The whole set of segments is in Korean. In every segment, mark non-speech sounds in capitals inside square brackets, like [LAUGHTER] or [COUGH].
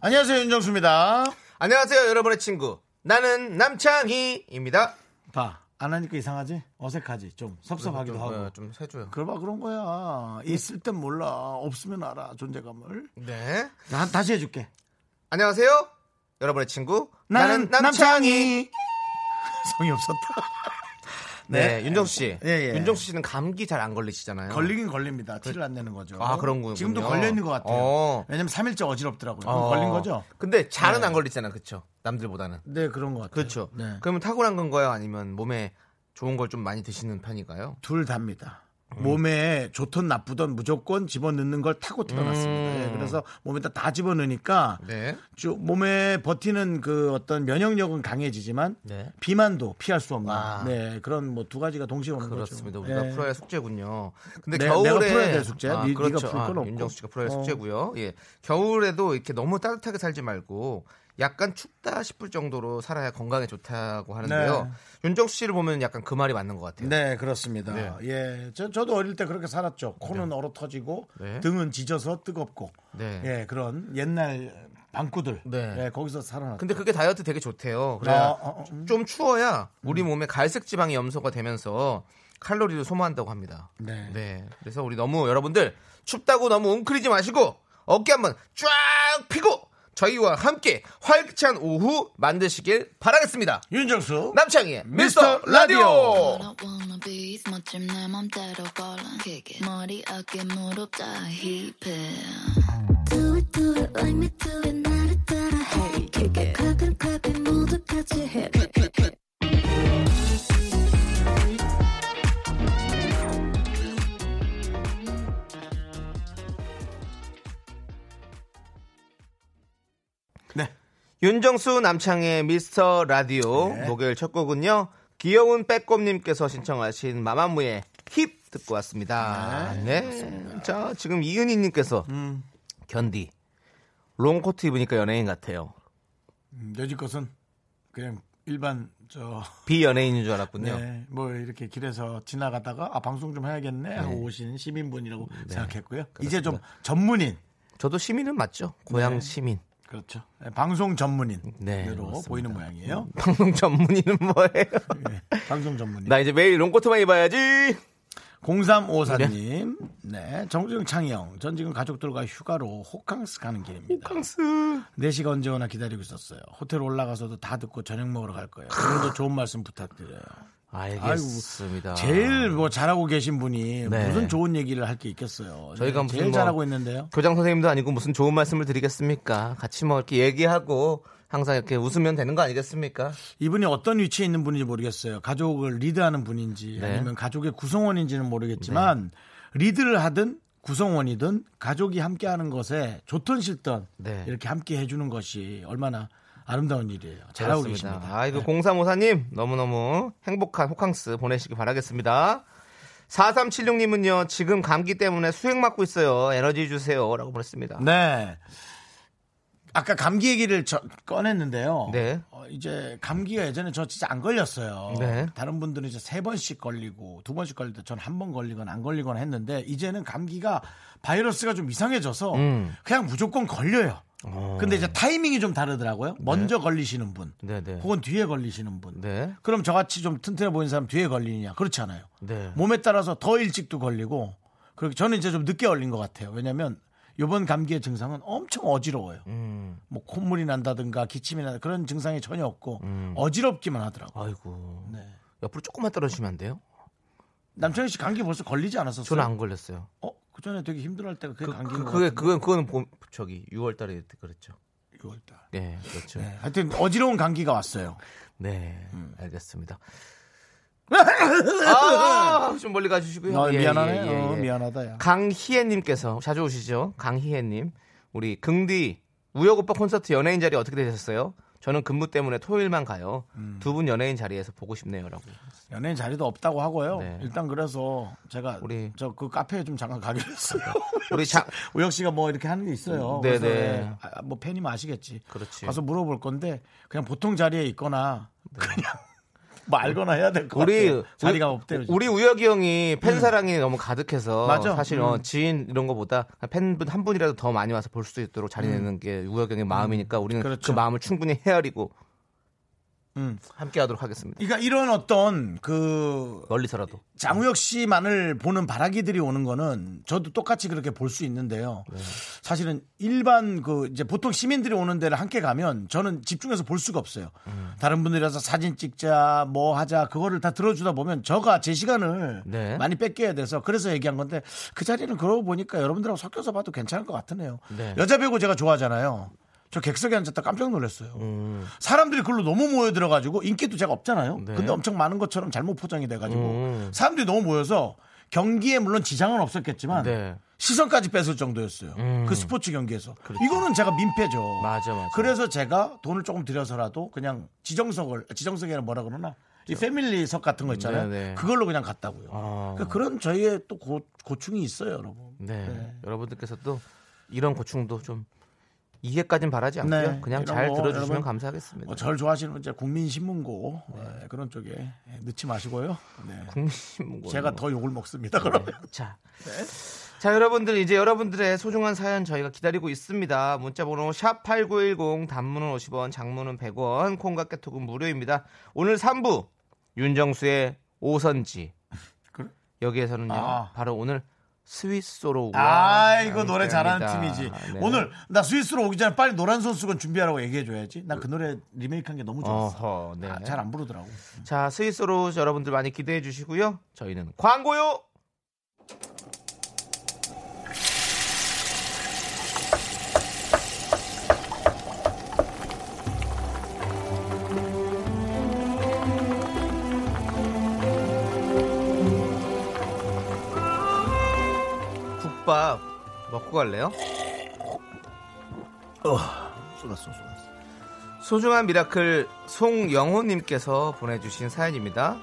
안녕하세요 윤정수입니다. 안녕하세요, 여러분의 친구. 나는 남창희입니다. 봐, 안 하니까 이상하지? 어색하지? 좀 섭섭하기도 좀, 하고. 어, 좀 해줘요. 그래 봐 그런 거야. 있을 땐 몰라. 없으면 알아 존재감을. 네. 나 다시 해줄게. 안녕하세요, 여러분의 친구. 나는 남창희. [LAUGHS] 성이 없었다. 네, 윤정수 씨. 예, 예. 윤정수 씨는 감기 잘 안 걸리시잖아요. 걸리긴 걸립니다. 티를 안 내는 거죠. 아, 그런 거군요. 지금도 걸려 있는 것 같아요. 어. 왜냐면 3일째 어지럽더라고요. 어. 걸린 거죠? 근데 잘은 네. 안 걸리잖아, 그쵸? 남들보다는. 네, 그런 것 같아요. 그렇죠. 네. 그러면 탁월한 건가요? 아니면 몸에 좋은 걸 좀 많이 드시는 편인가요? 둘 다입니다. 음. 몸에 좋든 나쁘든 무조건 집어넣는 걸 타고 태어났습니다. 음. 예, 그래서 몸에다 다 집어넣으니까 네. 쭉 몸에 버티는 그 어떤 면역력은 강해지지만 네. 비만도 피할 수 없는 아. 네, 그런 뭐 두 가지가 동시에 오는 그렇습니다. 거죠. 우리가 예. 풀어야 숙제군요. 근데 네, 겨울에 내가 풀어야 될 숙제야? 아, 니- 네가 그렇죠. 풀 아, 건 없고. 윤정수 씨가 될 어. 숙제고요. 예. 겨울에도 이렇게 너무 따뜻하게 살지 말고 약간 춥다 싶을 정도로 살아야 건강에 좋다고 하는데요. 네. 윤정수 씨를 보면 약간 그 말이 맞는 것 같아요. 네, 그렇습니다. 네. 예, 저, 저도 어릴 때 그렇게 살았죠. 코는 얼어 터지고 네. 등은 지져서 뜨겁고, 네. 예, 그런 옛날 방구들, 네. 예, 거기서 살아났죠. 근데 그게 다이어트 되게 좋대요. 그래야 어, 어, 어. 좀 추워야 우리 몸에 갈색 지방이 염소가 되면서 칼로리를 소모한다고 합니다. 네. 그래서 우리 너무 여러분들 춥다고 너무 웅크리지 마시고 어깨 한번 쫙 펴고 저희와 함께 활기찬 오후 만드시길 바라겠습니다. 윤정수 남창희의 미스터 미스터 라디오. 윤정수 남창의 미스터 라디오 네. 목요일 첫 곡은요. 귀여운 빼꼼님께서 신청하신 마마무의 힙 듣고 왔습니다. 네. 자, 지금 이은희님께서 음. 견디. 롱코트 입으니까 연예인 같아요. 음, 여지껏은 그냥 일반 저 [LAUGHS] 비연예인인 줄 알았군요. 네, 뭐 이렇게 길에서 지나가다가 아 방송 좀 해야겠네 하고 오신 시민분이라고 생각했고요. 이제 좀 전문인 저도 시민은 맞죠? 고향 네. 시민. 그렇죠. 네, 방송 전문인으로 네. 보이는 모양이에요. 방송 전문의는 뭐예요? 네, 방송 전문인. 나 이제 매일 롱코트만 입어야지. 0354님, 네, 정주영 창영, 전 지금 가족들과 휴가로 호캉스 가는 길입니다. 호캉스. 4시가 언제 오나 기다리고 있었어요. 호텔 올라가서도 다 듣고 저녁 먹으러 갈 거예요. 오늘도 좋은 말씀 부탁드려요. 알겠습니다. 제일 뭐 잘하고 계신 분이 네. 무슨 좋은 얘기를 할 게 있겠어요. 저희가 네, 제일 뭐 잘하고 있는데요. 교장 선생님도 아니고 무슨 좋은 말씀을 드리겠습니까? 같이 뭐 이렇게 얘기하고 항상 이렇게 웃으면 되는 거 아니겠습니까? 이분이 어떤 위치에 있는 분인지 모르겠어요. 가족을 리드하는 분인지 네. 아니면 가족의 구성원인지는 모르겠지만 리드를 하든 구성원이든 가족이 함께하는 것에 좋든 싫든 네. 이렇게 함께 해주는 것이 얼마나 아름다운 일이에요. 잘하고. 계십니다. 아이고 네. 0354님 너무너무 행복한 호캉스 보내시기 바라겠습니다. 4376님은요 지금 감기 때문에 수액 맞고 있어요. 에너지 주세요 라고 보냈습니다. 네. 아까 감기 얘기를 저- 꺼냈는데요. 네. 어, 이제 감기가 예전에 저 진짜 안 걸렸어요. 네. 다른 분들은 이제 세 번씩 걸리고 두 번씩 때전한 번 걸리거나 안 걸리거나 했는데 이제는 감기가 바이러스가 좀 이상해져서 음. 그냥 무조건 걸려요. 어. 근데 이제 타이밍이 좀 다르더라고요. 먼저 걸리시는 분, 네네. 혹은 뒤에 걸리시는 분. 네. 그럼 저같이 좀 튼튼해 보이는 사람 뒤에 걸리느냐? 그렇지 않아요. 네. 몸에 따라서 더 일찍도 걸리고 그리고 저는 이제 좀 늦게 걸린 것 같아요. 왜냐하면 이번 감기의 증상은 엄청 어지러워요. 음. 뭐 콧물이 난다든가 기침이 난다 그런 증상이 전혀 없고 음. 어지럽기만 하더라고요. 아이고. 네. 옆으로 조금만 떨어지시면 안 돼요? 남창희 씨 감기 벌써 걸리지 않았었어요? 저는 안 걸렸어요. 어, 그 전에 되게 힘들어할 때가 그게 그, 감기인 그, 것 그게. 그건 그거는 봄, 저기 6월 달에 그랬죠. 6월달. 네, 그렇죠. 네, 하여튼 어지러운 감기가 왔어요. 네, 음. 알겠습니다. [LAUGHS] 아, 좀 멀리 가주시고요. 어, 예, 미안하네. 예, 예, 어, 예. 미안하다. 야. 강희애님께서 자주 오시죠. 강희애님, 우리 긍디 우혁 오빠 콘서트 연예인 자리 어떻게 되셨어요? 저는 근무 때문에 토요일만 가요. 음. 두분 연예인 자리에서 보고 싶네요라고. 연예인 자리도 없다고 하고요. 네. 일단 그래서 제가 우리- 저 그 카페에 좀 잠깐 가기로 했어요. [LAUGHS] 우리 자 [LAUGHS] 우혁 씨가 뭐 이렇게 하는 게 있어요. 네, 그래서 네. 예, 아, 뭐 팬이면 아시겠지. 그렇지. 가서 물어볼 건데 그냥 보통 자리에 있거나 그냥 뭐 알거나 해야 될것 우리 같아요. 자리가 우- 없대요. 지금. 우리 우혁이 형이 팬 사랑이 너무 가득해서 맞아. 사실 음. 어, 지인 이런 거보다 팬분 한 분이라도 더 많이 와서 볼 수 있도록 자리 내는 게 우혁이 형의 마음이니까 우리는 그 음. 그렇죠. 마음을 충분히 헤아리고 음. 함께하도록 하겠습니다. 그러니까 이런 어떤 그 멀리서라도. 장우혁 씨만을 보는 바라기들이 오는 거는 저도 똑같이 그렇게 볼 수 있는데요. 네. 사실은 일반 그 이제 보통 시민들이 오는 데를 함께 가면 저는 집중해서 볼 수가 없어요. 음. 다른 분들이라서 사진 찍자 뭐 하자 그거를 다 들어주다 보면 저가 제 시간을 네. 많이 뺏겨야 돼서 그래서 얘기한 건데 그 자리는 그러고 보니까 여러분들하고 섞여서 봐도 괜찮을 것 같으네요. 네. 여자 배우 제가 좋아하잖아요. 저 객석에 앉았다 깜짝 놀랐어요. 음. 사람들이 글로 너무 모여들어가지고 인기도 제가 없잖아요. 네. 근데 엄청 많은 것처럼 잘못 포장이 돼가지고 음. 사람들이 너무 모여서 경기에 물론 지장은 없었겠지만 네. 시선까지 뺏을 정도였어요. 음. 그 스포츠 경기에서 이거는 제가 민폐죠. 맞아, 맞아. 그래서 제가 돈을 조금 들여서라도 그냥 지정석을 지정석이 아니라 뭐라 그러나 이 패밀리석 같은 거 있잖아요. 네, 네. 그걸로 그냥 갔다고요. 아. 그러니까 그런 저희의 또 고, 고충이 있어요, 여러분. 네. 네. 여러분들께서도 이런 고충도 좀 이해까진 바라지 않고요. 네. 그냥 잘 거 들어주시면 여러분 감사하겠습니다. 뭐 저를 좋아하시는 분 이제 국민신문고 네, 그런 쪽에 넣지 마시고요. 네. 국민신문고. 제가 더 욕을 먹습니다. 그럼. [LAUGHS] 자. 자, 여러분들 이제 여러분들의 소중한 사연 저희가 기다리고 있습니다. 문자 번호 샵 8910 단문은 50원, 장문은 100원, 콩과 깨톡은 무료입니다. 오늘 3부 윤정수의 오선지. 그래? 여기에서는요. 아. 바로 오늘 스위스로 아, 이거 노래 잘하는 팀이지. 네. 오늘 나 스위스로 오기 전에 빨리 노란 손수건 준비하라고 얘기해줘야지. 난 그 노래 리메이크한 게 너무 좋았어. 네. 아, 잘안 부르더라고. 자, 스위스로 여러분들 많이 기대해 주시고요. 저희는 광고요. 국밥 먹고 갈래요? 쏟았어, 쏟았어. 소중한 미라클 송영호님께서 보내주신 사연입니다.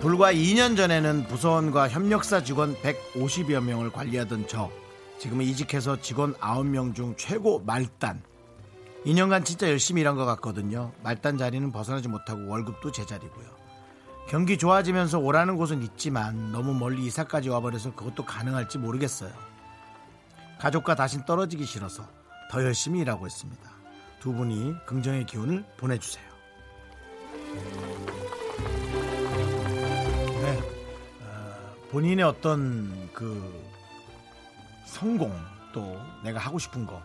불과 2년 전에는 부서원과 협력사 직원 150여 명을 관리하던 저. 지금은 이직해서 직원 9명 중 최고 말단. 2년간 진짜 열심히 일한 것 같거든요. 말단 자리는 벗어나지 못하고 월급도 제자리고요. 경기 좋아지면서 오라는 곳은 있지만 너무 멀리 이사까지 와버려서 그것도 가능할지 모르겠어요. 가족과 다신 떨어지기 싫어서 더 열심히 일하고 있습니다. 두 분이 긍정의 기운을 보내주세요. 네. 어, 본인의 어떤 그 성공 또 내가 하고 싶은 것과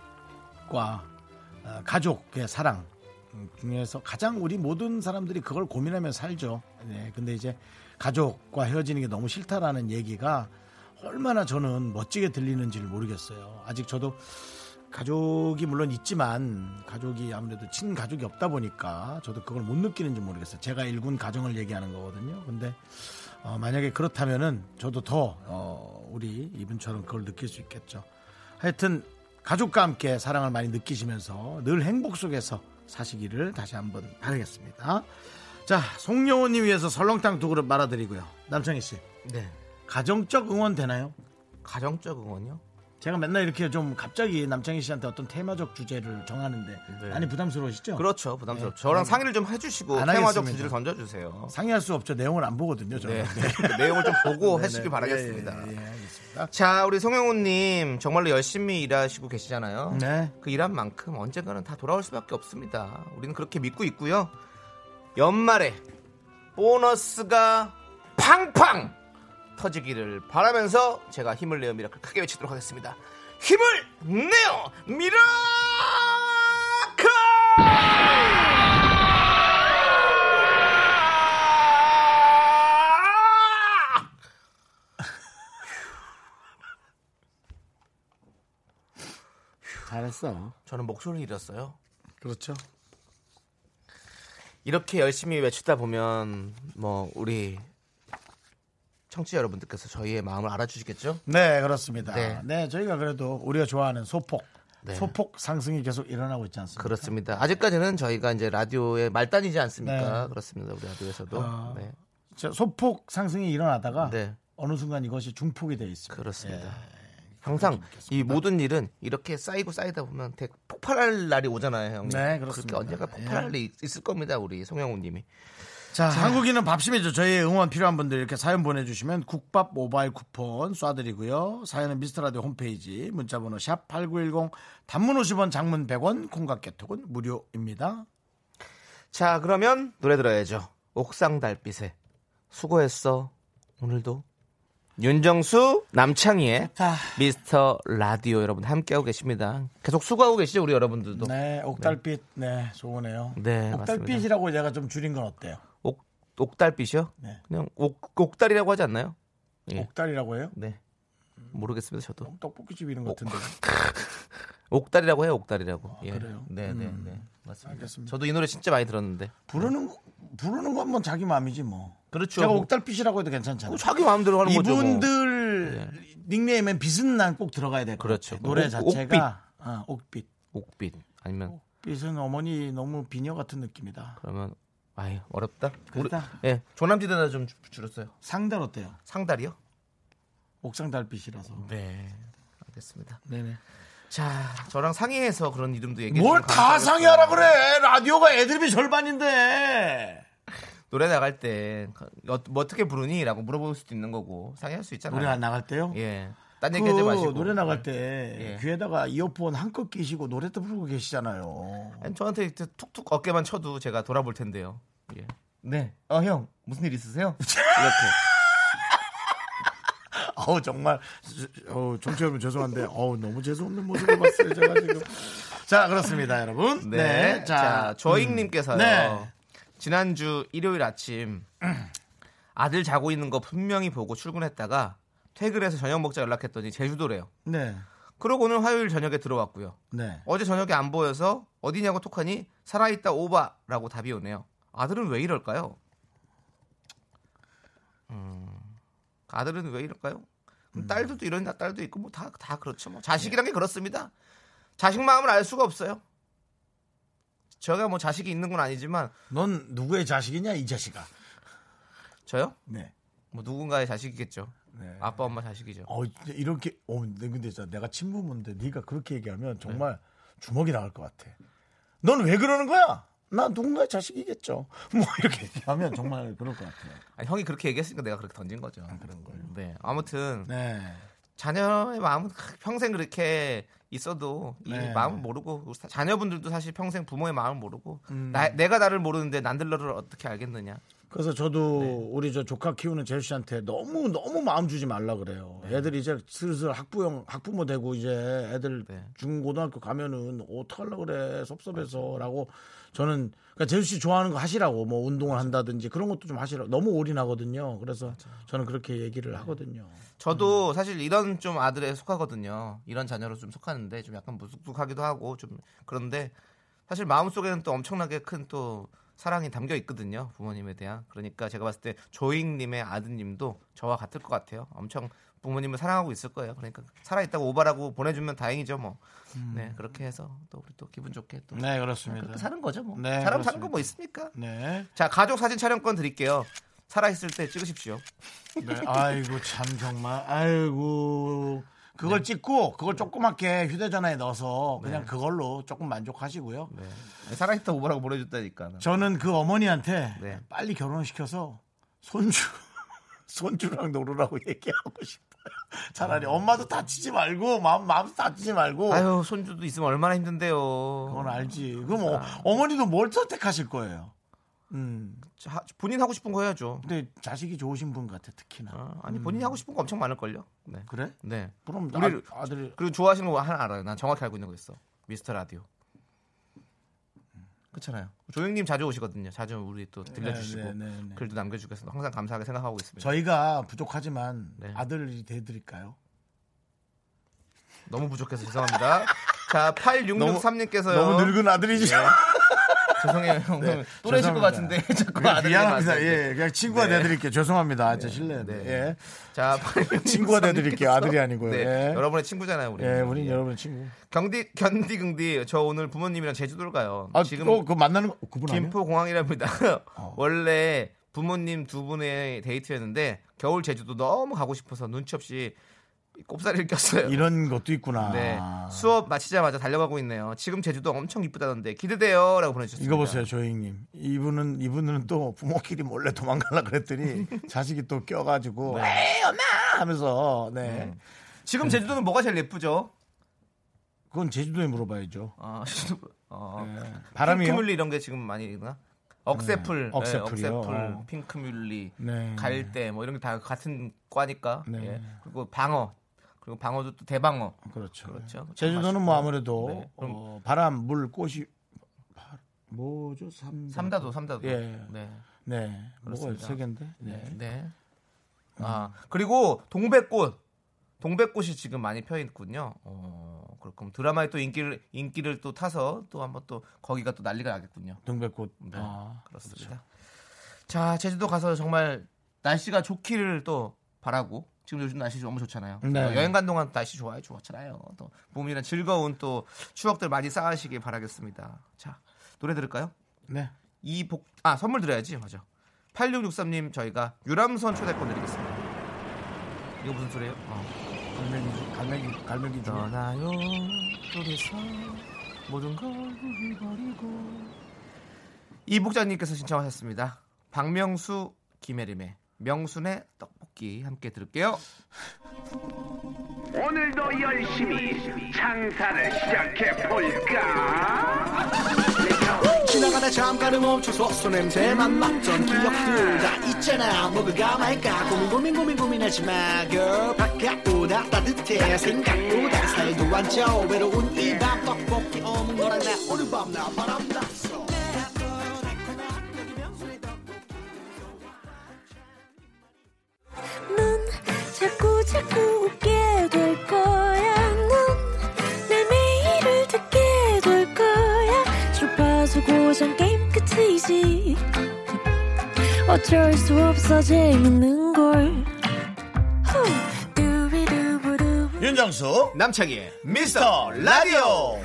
어, 가족의 사랑 음, 중에서 가장 우리 모든 사람들이 그걸 고민하며 살죠. 네, 근데 이제 가족과 헤어지는 게 너무 싫다라는 얘기가 얼마나 저는 멋지게 들리는지를 모르겠어요. 아직 저도 가족이 물론 있지만 가족이 아무래도 친가족이 없다 보니까 저도 그걸 못 느끼는지 모르겠어요. 제가 일군 가정을 얘기하는 거거든요. 근데 어, 만약에 그렇다면은 저도 더 어, 우리 이분처럼 그걸 느낄 수 있겠죠. 하여튼 가족과 함께 사랑을 많이 느끼시면서 늘 행복 속에서 사시기를 다시 한번 바라겠습니다. 자, 송영호님 위해서 설렁탕 두 그릇 말아드리고요. 남창희 씨, 네. 가정적 응원 되나요? 가정적 응원요? 제가 맨날 이렇게 좀 갑자기 남창희 씨한테 어떤 테마적 주제를 정하는데 네. 많이 부담스러우시죠? 그렇죠. 부담스럽죠. 네. 저랑 상의를 좀 해주시고 안 테마적 하겠습니다. 주제를 던져주세요. 상의할 수 없죠. 내용을 안 보거든요. 저는. 네. [LAUGHS] 내용을 좀 보고 네, 네. 바라겠습니다. 예, 예, 예, 알겠습니다. 자, 우리 송영훈님 정말로 열심히 일하시고 계시잖아요. 네. 그 일한 만큼 언젠가는 다 돌아올 수밖에 없습니다. 우리는 그렇게 믿고 있고요. 연말에 보너스가 팡팡 터지기를 바라면서 제가 힘을 내어 miracle 크게 외치도록 하겠습니다. 힘을 내어 miracle! 잘했어. 저는 목소리를 잃었어요. 그렇죠. 이렇게 열심히 외치다 보면 뭐 우리 청취자 여러분들께서 저희의 마음을 알아주시겠죠? 네, 그렇습니다. 네. 네. 저희가 그래도 우리가 좋아하는 소폭, 네. 소폭 상승이 계속 일어나고 있지 않습니까? 그렇습니다. 아직까지는 저희가 이제 라디오의 말단이지 않습니까? 네. 그렇습니다. 우리 라디오에서도. 아, 네. 저 소폭 상승이 일어나다가 네. 어느 순간 이것이 중폭이 되어 있습니다. 그렇습니다. 예. 항상 이 모든 일은 이렇게 쌓이고 쌓이다 보면 대- 폭발할 날이 오잖아요, 형님. 네, 그렇게 그렇습니다. 언젠가 폭발할 날이 있을 겁니다, 우리 송영우 님이. 자, 한국인은 밥심이죠. 저희 응원 필요한 분들 이렇게 사연 보내주시면 국밥 모바일 쿠폰 쏴드리고요. 사연은 미스터라디오 홈페이지 문자번호 샵 8910 단문 50원 장문 100원 콩과 깨톡은 무료입니다. 자, 그러면 노래 들어야죠. 옥상 달빛에 수고했어. 오늘도 윤정수 남창희의 자, 미스터 라디오 여러분 함께하고 계십니다. 계속 수고하고 계시죠, 우리 여러분들도. 네, 옥달빛, 네, 좋으네요. 네, 옥달빛이라고 제가 좀 줄인 건 어때요? 옥 옥달빛이요? 네. 그냥 옥 옥달이라고 하지 않나요? 예. 옥달이라고 해요? 네. 모르겠습니다, 저도. 떡볶이집 이런 것 같은데. [LAUGHS] 옥달이라고 해요, 옥달이라고. 예. 그래요? 네, 네, 네. 맞습니다. 알겠습니다. 저도 이 노래 진짜 많이 들었는데. 부르는 거- 부르는 건 뭐 자기 마음이지 뭐. 그렇죠. 제가 뭐, 옥달빛이라고 해도 괜찮잖아요. 자기 마음대로 하는 거죠. 뭐. 이분들 닉네임엔 빛은 난 꼭 들어가야 될것 그렇죠. 같아요. 노래 옥- 자체가 어, 옥빛. 옥빛 아니면 빛은 어머니 너무 비녀 같은 느낌이다. 그러면 아유 어렵다. 우리, 그렇다. 예, 조남지대나 좀 줄- 줄였어요. 상달 어때요? 상달이요? 옥상 달빛이라서. 네. 알겠습니다. 네네. 자, 저랑 상의해서 그런 이름도 얘기해 뭘 다. 상의하라 그래. 라디오가 애드립이 절반인데. 노래 나갈 때 어, 뭐 어떻게 부르니?라고 물어볼 수도 있는 거고 상의할 수 있잖아요. 노래 안 나갈 때요? 예. 딴그 얘기하지 마시고. 노래 나갈 때 예. 귀에다가 이어폰 한껏 끼시고 노래도 부르고 계시잖아요. 아니, 저한테 툭툭 어깨만 쳐도 제가 돌아볼 텐데요. 예. 네. 어, 형. 무슨 일 있으세요? [LAUGHS] 이렇게. [LAUGHS] 어우 정말 어 정치 여러분 죄송한데 어우 너무 재수없는 모습을 봤어요 제가 지금. 자 그렇습니다 여러분. 네. 자, 조잉님께서요. 네. 지난주 일요일 아침 아들 자고 있는 거 분명히 보고 출근했다가 퇴근해서 저녁 먹자 연락했더니 제주도래요. 네. 그러고 오늘 화요일 저녁에 들어왔고요. 네. 어제 저녁에 안 보여서 어디냐고 톡하니 살아있다 오바라고 답이 오네요. 아들은 왜 이럴까요? 음, 아들은 왜 이럴까요? 그럼 딸들도 이런 딸도 있고 뭐다다 그렇죠. 뭐 자식이란 게 그렇습니다. 자식 마음을 알 수가 없어요. 제가 뭐 자식이 있는 건 아니지만 넌 누구의 자식이냐 이 자식아. 저요? 네. 뭐 누군가의 자식이겠죠. 네. 아빠 엄마 자식이죠. 어 이렇게 어 근데 진짜 내가 친부모인데 네가 그렇게 얘기하면 정말 네. 주먹이 나갈 것 같아. 넌 왜 그러는 거야? 나 누군가의 자식이겠죠. [LAUGHS] 뭐 이렇게 얘기하면 정말 그럴 것 같아요. 아니, 형이 그렇게 얘기했으니까 내가 그렇게 던진 거죠. 그런 걸. 네. 아무튼 네. 자녀의 마음은 [LAUGHS] 평생 그렇게 있어도 이 네. 마음을 모르고 자녀분들도 사실 평생 부모의 마음을 모르고 음. 나, 내가 나를 모르는데 남들 너를 어떻게 알겠느냐. 그래서 저도 네. 우리 저 조카 키우는 재수 씨한테 너무 너무 마음 주지 말라 그래요. 네. 애들이 이제 슬슬 학부형 학부모 되고 이제 애들 네. 중고등학교 가면은 어떡하려 그래 섭섭해서라고 저는 그러니까 재수 씨 좋아하는 거 하시라고 뭐 운동을 한다든지 그런 것도 좀 하시라고 너무 올인하거든요. 그래서 저는 그렇게 얘기를 네. 하거든요. 저도 사실 이런 좀 아들에 속하거든요. 이런 자녀로 좀 속하는데 좀 약간 무뚝뚝하기도 하고 좀 그런데 사실 마음속에는 또 엄청나게 큰또 사랑이 담겨 있거든요. 부모님에 대한. 그러니까 제가 봤을 때 조잉님의 아드님도 저와 같을 것 같아요. 엄청 부모님을 사랑하고 있을 거예요. 그러니까 살아있다고 오바라고 보내주면 다행이죠. 뭐. 네 그렇게 해서 또 우리 또 기분 좋게 또 네 그렇습니다. 그렇게 사는 거죠. 뭐. 네, 사람 사는 거 그렇습니다. 뭐 있습니까? 네. 자 가족 사진 촬영권 드릴게요. 살아있을 때 찍으십시오. 네. 아이고 참 정말 아이고 그걸 찍고 그걸 조그맣게 휴대전화에 넣어서 그냥 그걸로 조금 만족하시고요. 네. 살아있다 오바라고 보내줬다니까. 저는 그 어머니한테 네. 빨리 결혼시켜서 손주 [LAUGHS] 손주랑 놀으라고 얘기하고 싶어요. 차라리 엄마도 다치지 말고 마음 마음 다치지 말고 아유 손주도 있으면 얼마나 힘든데요. 그건 알지. 그럼 어, 어머니도 뭘 선택하실 거예요. 음. 자, 본인 하고 싶은 거 해야죠. 근데 자식이 좋으신 분 같아 특히나. 아, 아니 본인이 하고 싶은 거 엄청 많을걸요. 네. 그래? 네. 그럼 우리- 아, 아들 그리고 좋아하시는 거 하나 알아요. 난 정확히 알고 있는 거 있어. 미스터 라디오. 그렇잖아요. 조영님 자주 오시거든요. 자주 우리 또 들려주시고 네, 네, 네, 네. 글도 남겨주고 해서 항상 감사하게 생각하고 있습니다. 저희가 부족하지만 네. 아들이 돼드릴까요? 너무 부족해서 죄송합니다. 자, 8663님께서요. 너무 늙은 아들이죠. 죄송해요, 형. 또래실 것. 같은데 [LAUGHS] 자꾸 네, 아들 미안합니다. 예, 그냥 친구가 네. 돼드릴게요. 죄송합니다. 제 실례. 네. 예. 자, [LAUGHS] 친구가 돼드릴게요. 아들이 아니고요. 네, 예. 여러분의 친구잖아요, 우리. 예, 우린 여러분 친구. 경디 견디 긍디 저 오늘 부모님이랑 제주도를 가요. 아, 지금 또그 만나는 거 그분? 김포 공항이랍니다. 어. [LAUGHS] 원래 부모님 두 분의 데이트였는데 겨울 제주도 너무 가고 싶어서 눈치 없이 꼽사리를 꼈어요. 이런 것도 있구나. 네. 수업 마치자마자 달려가고 있네요. 지금 제주도 엄청 이쁘다던데 기대돼요라고 보내주셨습니다. 이거 보세요, 조잉님. 이분은 이분은 또 부모끼리 몰래 도망가려 그랬더니 [LAUGHS] 자식이 또 껴가지고 에이 엄마 하면서 네. 지금 제주도는 뭐가 제일 예쁘죠? 그건 제주도에 물어봐야죠. 아, [LAUGHS] 제주도. 어. 네. 바람이요. 핑크뮬리 이런 게 지금 많이 있나? 억새풀, 네, 억새풀이요. 네, 억새풀, 어. 핑크뮬리, 네. 갈대 뭐 이런 게 다 같은 과니까. 네. 예. 그리고 방어, 그리고 방어도 또 대방어. 그렇죠. 그렇죠. 제주도는 뭐 아무래도 네. 어, 바람, 물, 꽃이 바- 뭐죠? 삼 삼다도, 삼다도. 예. 네. 네. 뭐가 그렇습니다. 세 개인데. 네. 네. 아 그리고 동백꽃, 동백꽃이 지금 많이 펴 있군요. 어, 그렇군. 드라마에 또 인기를 인기를 또 타서 또 한번 또 거기가 또 난리가 나겠군요. 동백꽃. 네, 아, 그렇습니다. 자, 제주도 가서 정말 날씨가 좋기를 또 바라고 지금 요즘 날씨 너무 좋잖아요. 네. 어, 여행 간 동안 날씨 좋아요, 좋았잖아요. 또 부모님이랑 즐거운 또 추억들 많이 쌓으시길 바라겠습니다. 자, 노래 들을까요? 네. 이복 아 선물 드려야지 맞아. 8663님 저희가 유람선 초대권 드리겠습니다. 이거 무슨 소리예요? 어. 갈매기, 갈매기, 갈매기 중. 떠나요 둘이서 모든 걸 버리고 이복자님께서 신청하셨습니다. 박명수 김혜림의 명순의 떡 볶이 함께 들을게요. 오늘도 열심히 장사를 시작해 볼까? 지나가다 잠깐은 멈춰서 손냄새만 맡던 기억들 다. 있잖아 먹을까 말까? 고민 고민 고민 고민하지 마 girl. 바깥보다 따뜻해. 생각보다 살도 안쪄 외로운 이밤 떡볶이 어묵 너랑 나 오늘 밤 나 바람 났 자꾸 웃게 될 거야. 넌내 매일을 듣게 될 거야. 주파수 고정 게임 끝이지. 어쩔 수 없어 재밌는 걸. 윤정수 남창희의 미스터 라디오.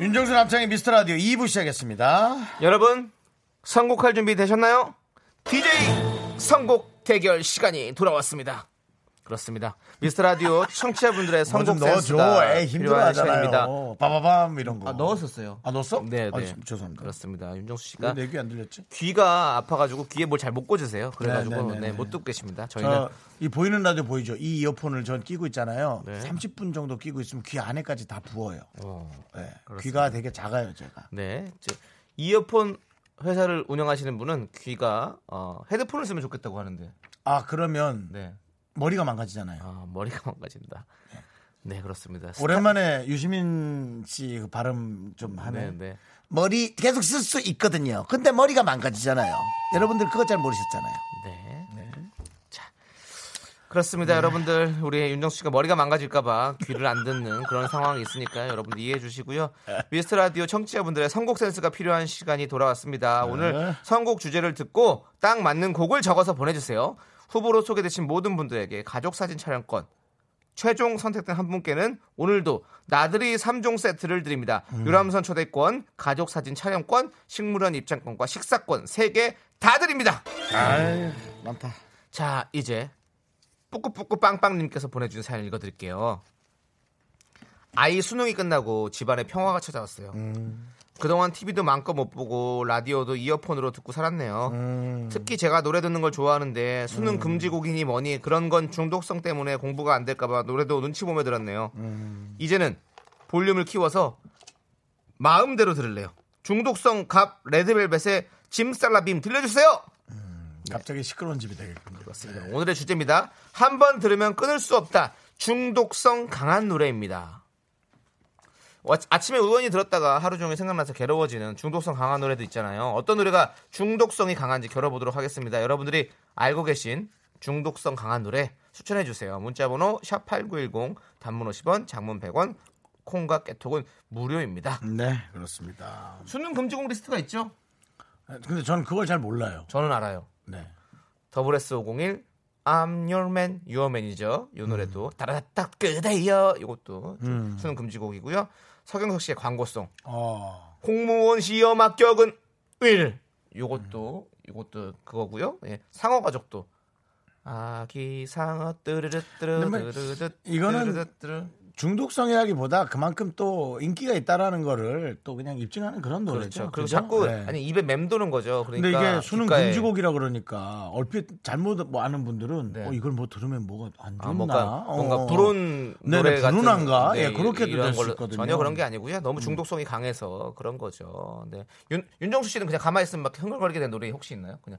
윤정수 남창의 미스터 라디오 2부 시작했습니다. 여러분 선곡할 준비 되셨나요? DJ 선곡 대결 시간이 돌아왔습니다. 그렇습니다. 미스터 라디오 청취자분들의 뭐 선곡 좀 넣어줘. 센스가 에이, 필요한 시간입니다. 힘들어하잖아요. 빠바밤 이런 거. 아 넣었었어요. 아, 넣었어? 네, 아, 네. 죄송합니다. 그렇습니다. 윤정수 왜 씨가 내 귀 안 들렸지? 귀가 아파가지고 귀에 뭘 잘 못 꽂으세요. 그래가지고 네, 네, 네, 네, 네. 못 듣고 계십니다. 저희는 저, 이 보이는 라디오 보이죠? 이 이어폰을 전 끼고 있잖아요. 네. 30분 정도 끼고 있으면 귀 안에까지 다 부어요. 어, 네. 그렇습니다. 귀가 되게 작아요, 제가. 네, 저, 이어폰 회사를 운영하시는 분은 귀가 어, 헤드폰을 쓰면 좋겠다고 하는데, 아, 그러면 네, 머리가 망가지잖아요. 아, 머리가 [LAUGHS] 망가진다. 네, 그렇습니다. 오랜만에 유시민 씨그 발음 좀 하네. 네, 네. 머리 계속 쓸 수 있거든요. 근데 머리가 망가지잖아요. 여러분들 그거 잘 모르셨잖아요. 네. 자, 그렇습니다, 여러분들. 우리 윤정수 씨가 머리가 망가질까봐 귀를 안 듣는 그런 상황이 있으니까 여러분들 이해해 주시고요. 미스터 라디오 청취자분들의 선곡 센스가 필요한 시간이 돌아왔습니다. 오늘 선곡 주제를 듣고 딱 맞는 곡을 적어서 보내주세요. 후보로 소개되신 모든 분들에게 가족 사진 촬영권, 최종 선택된 한 분께는 오늘도 나들이 3종 세트를 드립니다. 유람선 초대권, 가족 사진 촬영권, 식물원 입장권과 식사권 3개 다 드립니다. 아유, 많다. 자, 이제 뿌꾸뿌꾸 빵빵님께서 보내준 사연 읽어드릴게요. 아이 수능이 끝나고 집안에 평화가 찾아왔어요. 그동안 TV도 마음껏 못 보고 라디오도 이어폰으로 듣고 살았네요. 음. 특히 제가 노래 듣는 걸 좋아하는데 수능 금지곡이니 뭐니 그런 건 중독성 때문에 공부가 안 될까봐 노래도 눈치 보며 들었네요. 이제는 볼륨을 키워서 마음대로 들을래요. 중독성 갑 레드벨벳의 짐살라빔 들려주세요. 갑자기 시끄러운 집이 되겠군요. 네, 그렇습니다. 오늘의 주제입니다. 한 번 들으면 끊을 수 없다. 중독성 강한 노래입니다. 아침에 우연히 들었다가 하루 종일 생각나서 괴로워지는 중독성 강한 노래도 있잖아요. 어떤 노래가 중독성이 강한지 겨뤄보도록 하겠습니다. 여러분들이 알고 계신 중독성 강한 노래 추천해 주세요. 문자번호 샵8910 단문 50원, 장문 100원, 콩과 깨톡은 무료입니다. 네, 그렇습니다. 수능 금지곡 리스트가 있죠? 아, 근데 저는 그걸 잘 몰라요. 저는 알아요. 네. 더블 S 501 I'm Your Man, Your Man이죠. 이 노래도 음. 다라닥 그대여 이것도 음. 수능 금지곡이고요. 서경석 씨의 광고송. 어. 공무원 시험 합격은 일. 요것도 음. 요것도 그거고요. 예. 상어 가족도 아기 상어 뜨르르 뜨르르 뜨르르 이거는 중독성이라기보다 그만큼 또 인기가 있다라는 거를 또 그냥 입증하는 그런 노래죠. 그렇죠. 그리고 자꾸 네. 아니 입에 맴도는 거죠. 그러니까 근데 이게 수능 귓가에... 금지곡이라 그러니까 얼핏 잘못 뭐 아는 분들은 네. 어, 이걸 뭐 들으면 뭐가 안 좋나 아, 뭔가, 어. 뭔가 불운 노래 같은 불운한가 네, 예, 그렇게도 될 수 있거든요. 전혀 그런 게 아니고요. 너무 음. 중독성이 강해서 그런 거죠. 네. 윤, 윤정수 씨는 그냥 가만히 있으면 막 흥얼거리게 된 노래 혹시 있나요? 그냥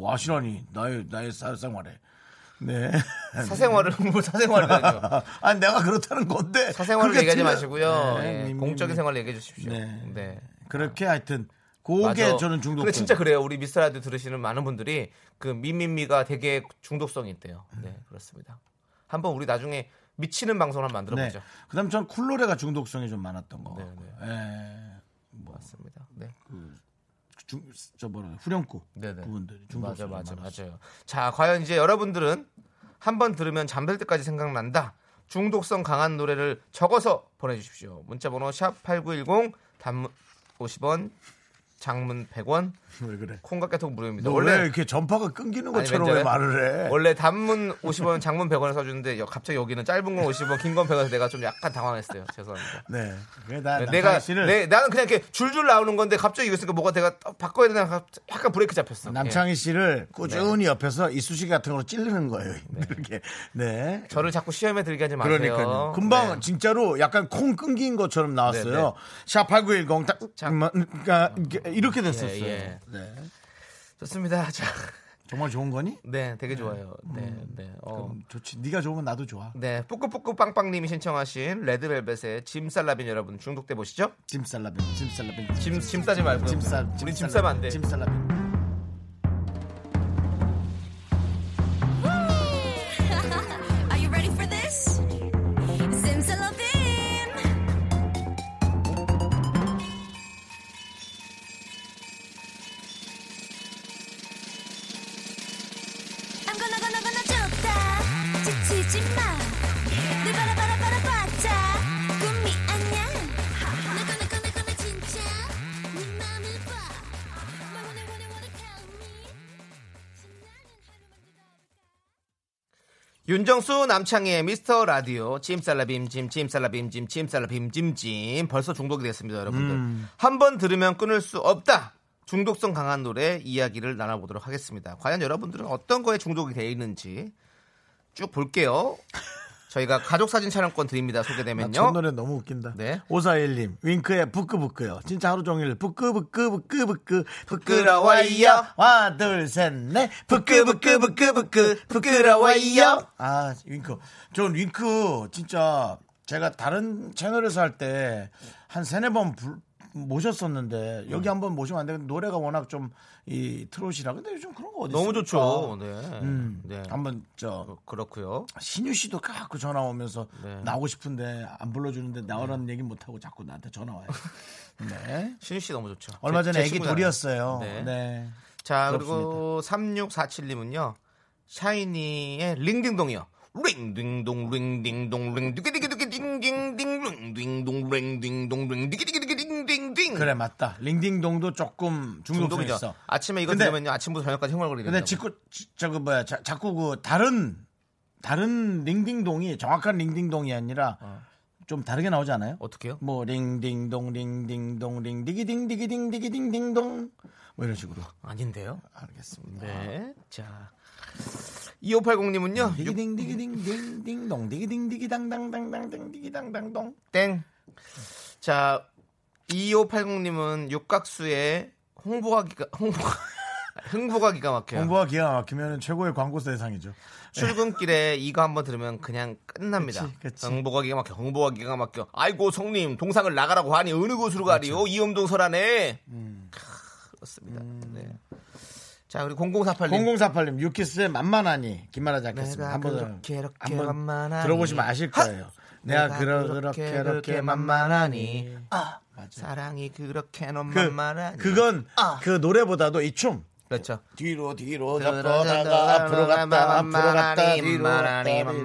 와시라니 나의 나의 사생활에. 네. [LAUGHS] 사생활을 뭐 사생활을 아니요. [LAUGHS] 아니 내가 그렇다는 건데. 사생활을 얘기하지 틀려. 마시고요. 네, 네. 공적인 생활 얘기해 주십시오. 네. 네. 그렇게 아. 하여튼 그게 맞아. 저는 중독. 근데 진짜 그래요. 우리 미스라디오 들으시는 많은 분들이 그 미미미가 되게 중독성이 있대요. 네, 음. 그렇습니다. 한번 우리 나중에 미치는 방송을 한번 만들어 네. 보죠. 그다음 전 쿨노래가 중독성이 좀 많았던 거. 네, 네. 예. 뭐. 맞습니다. 네. 그 중, 저 뭐라 후렴구 네네. 부분들이 맞아, 중독성이 맞아, 많았어요. 맞아요. 자, 과연 이제 여러분들은 한 번 들으면 잠들 때까지 생각난다. 중독성 강한 노래를 적어서 보내주십시오. 문자번호 샵 #8910 단문 50원, 장문 100원, 왜 그래? 콩과 깨톡 무료입니다. 너왜 이렇게 전파가 끊기는 것처럼 아니, 왜 말을 해? 원래 단문 50원, 장문 100원을 써주는데 여- 갑자기 여기는 짧은 건 50원, 긴 건 100원에서 내가 좀 약간 당황했어요. 죄송합니다. 네. 나 네, 내가 씨를 네, 나는 그냥 이렇게 줄줄 나오는 건데 갑자기 이거 있으니까 뭐가 내가 또 바꿔야 되나 약간 브레이크 잡혔어. 남창희 씨를 꾸준히 옆에서 이쑤시개 같은 걸로 찌르는 거예요. 이렇게. 네. 예. 저를 자꾸 시험에 들게 하지 마세요. 그러니까요. 금방 네. 진짜로 약간 콩 끊긴 것처럼 나왔어요. 네, 네. 샵8910 딱, 그러니까 이렇게 됐었어요. 예, 예. 네. 좋습니다. [LAUGHS] 자, 정말 좋은 거니? 네, 되게 좋아요. 네, 네. 어. 그럼 좋지. 네가 좋으면 나도 좋아. 네, 뿌꾸뿌꾸 빵빵님이 신청하신 레드벨벳의 짐 살라빈 여러분 중독돼 보시죠. 짐 살라빈, 짐 살라빈. 짐, 짐 싸지 말고요. 짐싸, 우리 짐 싸면 안 돼. 짐 살라빈. 윤정수 남창희의 미스터 라디오. 찜살라빔 찜 찜살라빔 찜 찜살라빔 찜찜 벌써 중독이 됐습니다 여러분들. 음. 한번 들으면 끊을 수 없다. 중독성 강한 노래 이야기를 나눠보도록 하겠습니다. 과연 여러분들은 어떤 거에 중독이 되어 있는지 쭉 볼게요 저희가 가족 사진 촬영권 드립니다 나첫 소개되면요 노래 너무 웃긴다. 네. 오사일님 윙크의 부끄부끄요. 진짜 하루 종일 부끄부끄부끄부끄 부끄러워요. 하나 둘셋 넷 부끄부끄부끄부끄 부끄러워요. 아 윙크. 전 윙크 진짜 제가 다른 채널에서 할 때 한 세네 번 불- 모셨었는데 여기 한번 모시면 안 되는데 노래가 워낙 좀 이 트롯이라 근데 요즘 그런 거 어디 너무 있습니까? 좋죠 네. 음, 네. 한번 저 그- 그렇고요 신유 씨도 갖고 전화 오면서 네. 나오고 싶은데 안 불러주는데 나오라는 얘기 못 하고 자꾸 나한테 전화 와요. 네. 신유 씨 너무 좋죠 얼마 제- 전에 제 애기 친구잖아요. 둘이었어요. 네. 네. 자. 그리고 3647님은요. 샤이니의 링딩동이요. 링딩동 링딩동 링디기디기디기 딩딩딩 링딩동 링딩동 링디기디기디기 딩딩딩 그래 맞다. 링딩동도 조금 중독성 중독이죠. 있어. 아침에 이거 근데- 들으면요. 아침부터 저녁까지 흥얼거리는 근데 자꾸 지- 저거 뭐야 자, 자꾸 그 다른 다른 링딩동이 정확한 링딩동이 아니라 좀 다르게 나오지 않아요? 어떻게요? 뭐 링딩동 링딩동 링디기딩디기딩디기딩동 뭐 이런 식으로 아닌데요. 알겠습니다. 네. 자. 2580님은요. 디기딩디기딩딩딩동 디기딩디기당당당당당 디기당당동 땡. 자, 2580님은 육각수의 홍보가 기가 홍보가 [LAUGHS] 흥보가 기가 막혀요. 홍보가 기가 막히면 최고의 광고 대상이죠. 출근길에 이거 한번 들으면 그냥 끝납니다. 그치, 그치. 홍보가 기가 막혀. 홍보가 기가 막혀. 아이고 성님 동상을 나가라고 하니 어느 곳으로 가리요? 이음동 설안에. 음. 크, 그렇습니다. 네. 자 그리고 0048님. 0048님 유키스의 만만하니 기말하지 않겠습니다. 내가 한번 한번. 들어보시면 아실 거예요. 내가, 그러, 그렇게 그렇게 만만하니 아 사랑이 그렇게 넌 그, 만만하니. 그건 아. 그 노래보다도 이 춤. 그렇죠. 뒤로 뒤로 접어다가 앞으로 갔다 앞으로 갔다 뒤로 갔다 딩딩동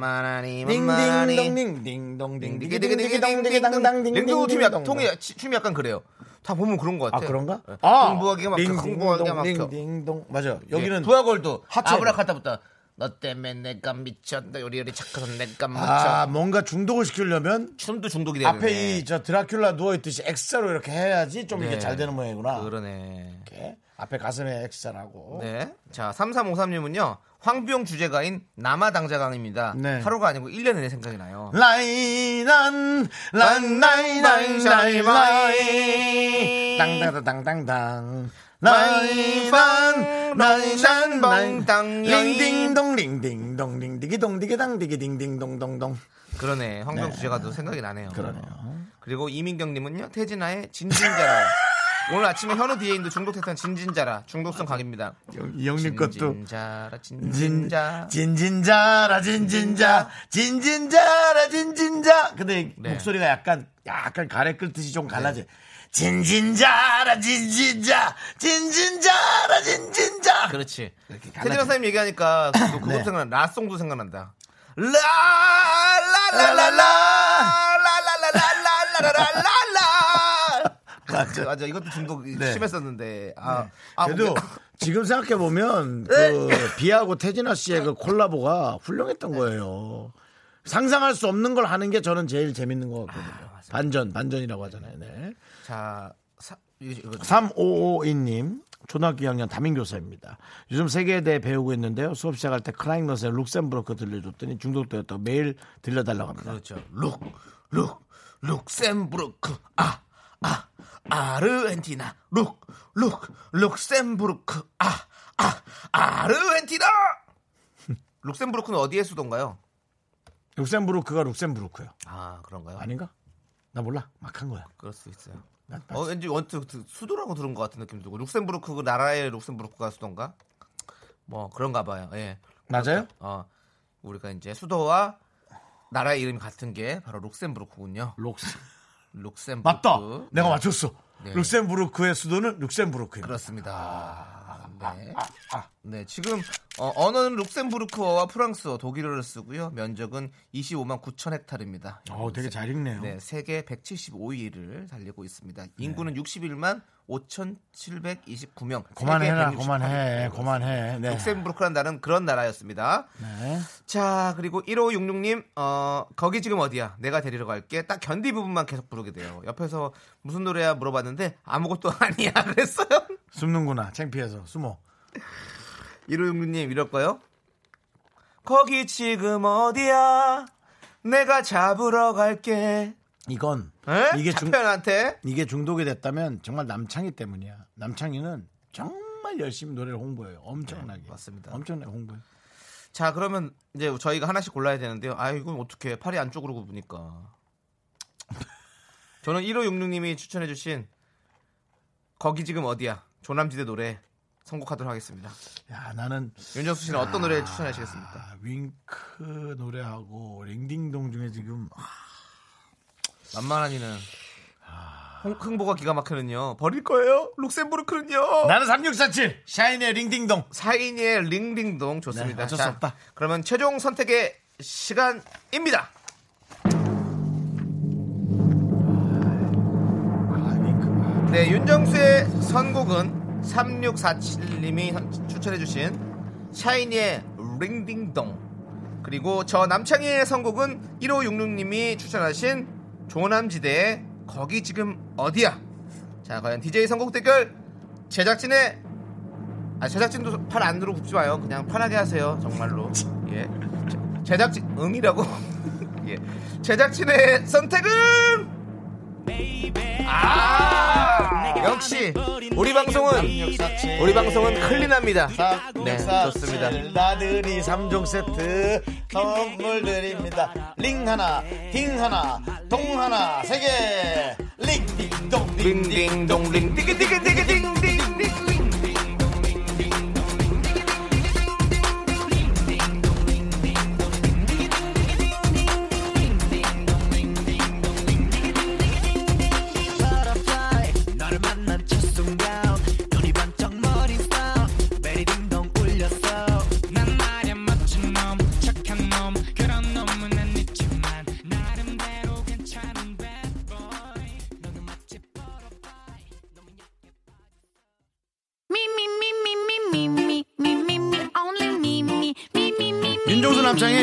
딩딩동 링도 춤이 약간 통이 춤이 약간 그래요. 다 보면 그런 것아 같아. 그런가? 홍보하기가 막혀. 홍보하기가 막혀. 딩딩동 맞아요. 여기는 부하걸도 하체. 아브라카타부터 너 때문에 내가 미쳤다 요리요리 착해서 내가 미쳐. 아 뭔가 중독을 시키려면 춤도 중독이 되네. 앞에 이 저 드라큘라 누워 있듯이 X자로 이렇게 해야지 좀 이게 네. 잘 되는 모양이구나. 그러네. 이렇게 앞에 가슴에 X자라고. 네. 자, 3353님은요. 황비용 주제가인 남아당자강입니다. 네. 하루가 아니고 1년 내내 생각이 나요. 라이난 란나이나이나이나이 땅다다당당당 라이 방 링딩동 링딩동 링디기동 디기당 디기딩딩동동동 그러네. 황비용 네. 주제가도 생각이 나네요. 그러네요. 그리고 이민경님은요. 태진아의 진진자라. [LAUGHS] 오늘 아침에 현우 디에인도 중독됐던 진진자라. 중독성 강입니다. 이형님 것도 진진자라 진, 진진자. 진진자라 진진자 진진자라 진진자 근데 네. 목소리가 약간 약간 가래 끓듯이 좀 갈라져 진진자라 진진자 진진자라 진진자 그렇지. 갈라져. 선생님 얘기하니까 또 그것도 네. 생각나. 라송도 생각난다. 라라라라라라라라라라라라라라 맞아. 맞아 이것도 중독 네. 심했었는데 아, 아 그래도 뭐, 지금 생각해 보면 그 비하고 태진아 씨의 그 콜라보가 훌륭했던 거예요. 상상할 수 없는 걸 하는 게 저는 제일 재밌는 것 같거든요. 반전 반전이라고 하잖아요. 네. 자 사, 이거, 이거 3552님 초등학교 2학년 담임교사입니다. 요즘 세계에 대해 배우고 있는데요. 수업 시작할 때 크라잉넛의 룩셈부르크 들려줬더니 중독되었다고 매일 들려달라고 합니다. 그렇죠. 룩, 룩, 룩셈부르크. 아, 아, 아르헨티나. 룩, 룩, 룩셈부르크. 아, 아, 아르헨티나. [LAUGHS] 룩셈부르크는 어디의 수도인가요? 룩셈부르크가 룩셈부르크요. 아, 그런가요? 아닌가? 나 몰라. 막 한 거야. 그럴 수 있어요. 난 어, 왠지 원트 수도라고 들은 것 같은 느낌 들고 룩셈부르크 그 나라의 룩셈부르크가 수도인가? 뭐 그런가 봐요. 예. 맞아요? 어, 우리가 이제 수도와 나라의 이름이 같은 게 바로 룩셈부르크군요. 룩스. 룩셈부르크. 맞다. 내가 네. 맞췄어. 네. 룩셈부르크의 수도는 룩셈부르크입니다. 그렇습니다. 네. 아. 네, 지금 어, 언어는 룩셈부르크어와 프랑스어, 독일어를 쓰고요. 면적은 25만 9천 헥타르입니다. 어, 되게 잘 읽네요. 네, 세계 175위를 달리고 있습니다. 인구는 61만 5,729명. 그만해라, 세계 168위. 그만해, 그만해. 네. 룩셈부르크라는 나라는 그런 나라였습니다. 네. 자, 그리고 1566님, 어, 거기 지금 어디야? 내가 데리러 갈게. 딱 견디 부분만 계속 부르게 돼요. 옆에서 무슨 노래야 물어봤는데 아무것도 [LAUGHS] 아니야. 그랬어요. 숨는구나. 창피해서 숨어. 1566님, 이럴 거요? 거기 지금 어디야? 내가 잡으러 갈게. 이건 에? 이게 중 차편한테? 이게 중독이 됐다면 정말 남창희 때문이야. 남창희는 정말 열심히 노래를 홍보해요. 엄청나게. 네, 맞습니다. 엄청나게 홍보해. 자, 그러면 이제 저희가 하나씩 골라야 되는데요. 아, 이건 어떻게 팔이 안쪽으로 굽으니까. [LAUGHS] 저는 1566님이 추천해주신 거기 지금 어디야? 조남지대 노래 선곡하도록 하겠습니다. 야, 나는 윤정수 씨는 어떤 노래 추천하시겠습니까? 아, 윙크 노래하고 링딩동 중에 지금 아, 만만한이는 홍, 흥보가 기가 막히는요. 버릴 거예요. 룩셈부르크는요. 나는 3647 샤인의 링딩동. 사인의 링딩동 좋습니다. 네, 어쩔 수 자, 없다. 그러면 최종 선택의 시간입니다. 아. 네, 윤정수의 선곡은 3647님이 추천해주신 샤이니의 링딩동. 그리고 저 남창희의 선곡은 1566님이 추천하신 조남지대의 거기 지금 어디야? 자, 과연 DJ 선곡 대결 제작진의 아 제작진도 팔 안으로 굽지 마요. 그냥 편하게 하세요. 정말로. 예. 제- 제작진 응이라고. [LAUGHS] 예. 제작진의 선택은 아! 역시 우리 방송은 우리 방송은 클린합니다. 네, 좋습니다. 나들이 3종 세트 선물 드립니다. 링 하나, 딩 하나, 동 하나, 세 개. 링, 딩, 동, 링, 딩. 딩딩동링 띠기띠기띠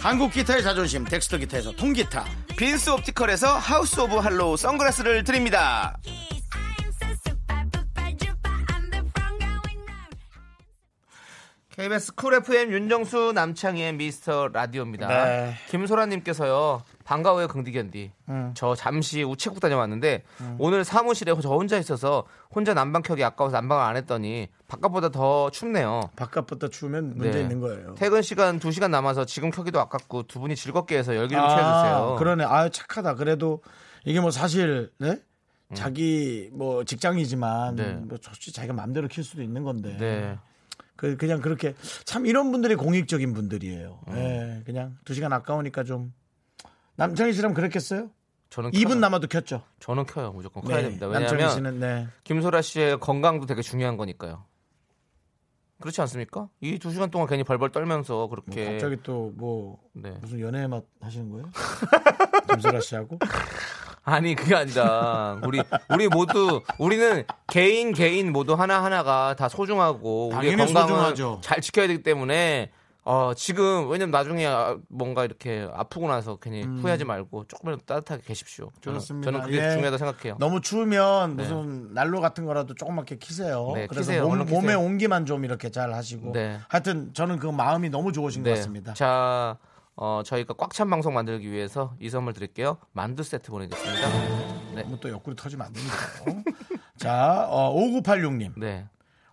한국 기타의 자존심 덱스터 기타에서 통기타. 빈스 옵티컬에서 하우스 오브 할로우 선글라스를 드립니다 KBS 쿨 FM 윤정수 남창희의 미스터 라디오입니다. 네. 김소라님께서요 반가워요 긍디견디. 저 잠시 우체국 다녀왔는데 오늘 사무실에 저 혼자 있어서 혼자 난방 켜기 아까워서 난방을 안 했더니 바깥보다 더 춥네요. 바깥부터 추우면 문제 네. 있는 거예요. 퇴근 시간 2시간 남아서 지금 켜기도 아깝고 두 분이 즐겁게 해서 열기를 아, 채워주세요. 그러네. 아 착하다. 그래도 이게 뭐 사실 네? 자기 뭐 직장이지만 음. 네. 뭐 솔직히 자기가 마음대로 킬 수도 있는 건데. 네. 그 그냥 그렇게 참 이런 분들이 공익적인 분들이에요. 음. 예, 그냥 두 시간 아까우니까 좀 남창희 씨라면 그랬겠어요? 저는 2분 켜요. 남아도 켰죠. 저는 켜요. 무조건 켜야 됩니다. 남창희 왜냐하면 씨는 네. 김소라 씨의 건강도 되게 중요한 거니까요. 그렇지 않습니까? 이 두 시간 동안 괜히 벌벌 떨면서 뭐 그렇게 갑자기 또뭐 네. 무슨 연애 맛 하시는 거예요? [LAUGHS] 김소라 씨하고? 아니 그게 아니라 우리 우리 모두 우리는 개인 개인 모두 하나 하나가 다 소중하고 우리의 당연히 건강을 소중하죠. 잘 지켜야 되기 때문에 어 지금 왜냐면 나중에 아, 뭔가 이렇게 아프고 나서 괜히 후회하지 말고 조금이라도 따뜻하게 계십시오. 저는, 음. 좋습니다. 저는 그게 예. 중요하다 생각해요. 너무 추우면 무슨 난로 같은 거라도 조그맣게 키세요. 네, 그래서 키세요. 몸. 몸의 온기만 좀 이렇게 잘 하시고. 네. 하여튼 저는 그 마음이 너무 좋으신 것 같습니다. 자, 어, 저희가 꽉 찬 방송 만들기 위해서 이 선물 드릴게요. 만두 세트 보내겠습니다. 네. 너무 또 옆구리 터지면 안 됩니다. [LAUGHS] 자, 어, 5986님. 네.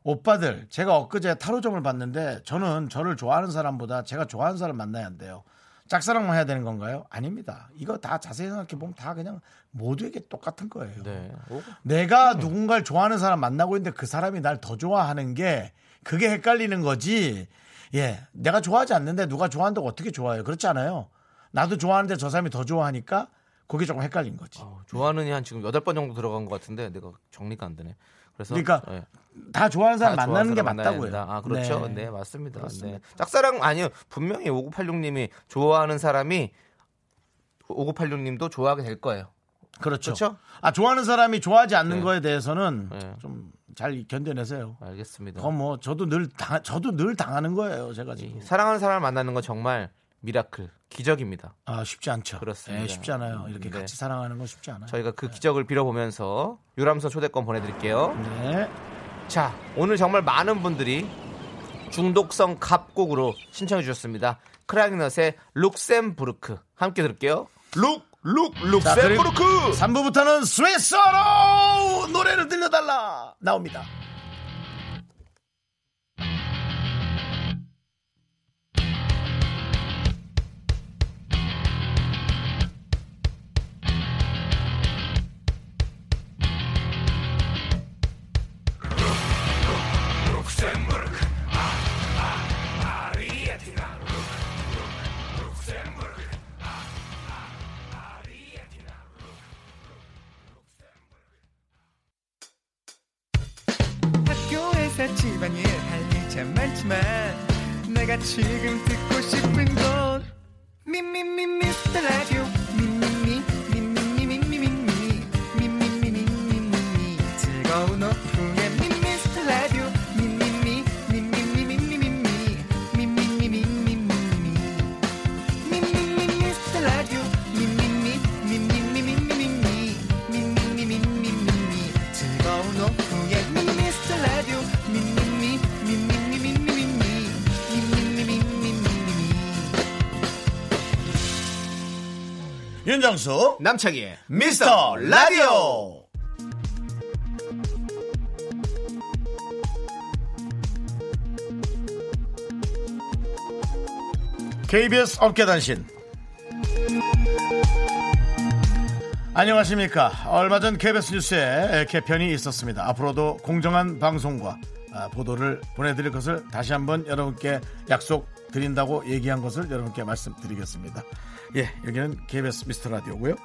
오빠들, 제가 엊그제 타로점을 봤는데 저는 저를 좋아하는 사람보다 제가 좋아하는 사람 만나야 한대요. 짝사랑만 해야 되는 건가요? 아닙니다. 이거 다 자세히 생각해 보면 다 그냥 모두에게 똑같은 거예요. 네. 오, 내가 누군가를 좋아하는 사람 만나고 있는데 그 사람이 날 더 좋아하는 게 그게 헷갈리는 거지. 예. 내가 좋아하지 않는데 누가 좋아한다고 어떻게 좋아해요? 그렇지 않아요. 나도 좋아하는데 저 사람이 더 좋아하니까 그게 조금 헷갈린 거지. 어, 좋아하는 한 지금 8번 정도 들어간 것 같은데 내가 정리가 안 되네. 그래서 그러니까 네. 다 좋아하는 사람 다 만나는 게 맞다고요. 된다. 아, 그렇죠. 네, 네. 맞습니다. 그렇습니다. 네. 짝사랑 아니요. 분명히 5986님이 좋아하는 사람이 5986님도 좋아하게 될 거예요. 그렇죠. 그렇죠? 아 좋아하는 사람이 좋아하지 않는 네. 거에 대해서는 네. 좀잘 견뎌내세요. 알겠습니다. 뭐 저도 늘 당, 저도 늘 당하는 거예요. 제가 지금. 사랑하는 사람을 만나는 건 정말 miracle, 기적입니다. 아 쉽지 않죠. 그렇습니다. 예, 쉽지 않아요. 이렇게 네. 같이 사랑하는 건 쉽지 않아요. 저희가 그 기적을 빌어보면서 유람선 초대권 보내드릴게요. 네. 자, 오늘 정말 많은 분들이 중독성 갑곡으로 신청해 주셨습니다. 크라잉넛의 룩셈부르크 함께 들을게요. 룩, 룩, 룩셈부르크. 3부부터는 스윗소로우 노래를 들려달라 나옵니다. 윤정수 남창희의 미스터 라디오. KBS 업계단신. 안녕하십니까? 얼마 전 KBS 뉴스에 개편이 있었습니다. 앞으로도 공정한 방송과 아, 보도를 보내드릴 것을 다시 한번 여러분께 약속드린다고 얘기한 것을 여러분께 말씀드리겠습니다 예 여기는 KBS 미스터 라디오고요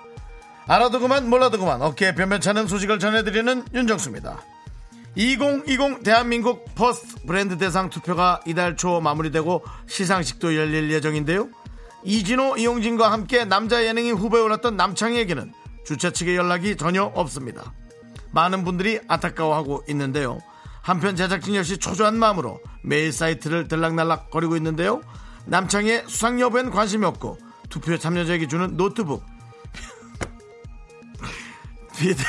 알아도 그만 몰라도 그만 업계의 변변찮은 소식을 전해드리는 윤정수입니다 2020 대한민국 퍼스트 브랜드 대상 투표가 이달 초 마무리되고 시상식도 열릴 예정인데요. 이진호, 이용진과 함께 남자 예능인 후보에 올랐던 남창희에게는 주최 측의 연락이 전혀 없습니다. 많은 분들이 안타까워하고 있는데요. 한편 제작진 역시 초조한 마음으로 매일 사이트를 들락날락 거리고 있는데요. 남창희의 수상 여부엔 관심이 없고 투표에 참여자에게 주는 노트북 [LAUGHS] 비대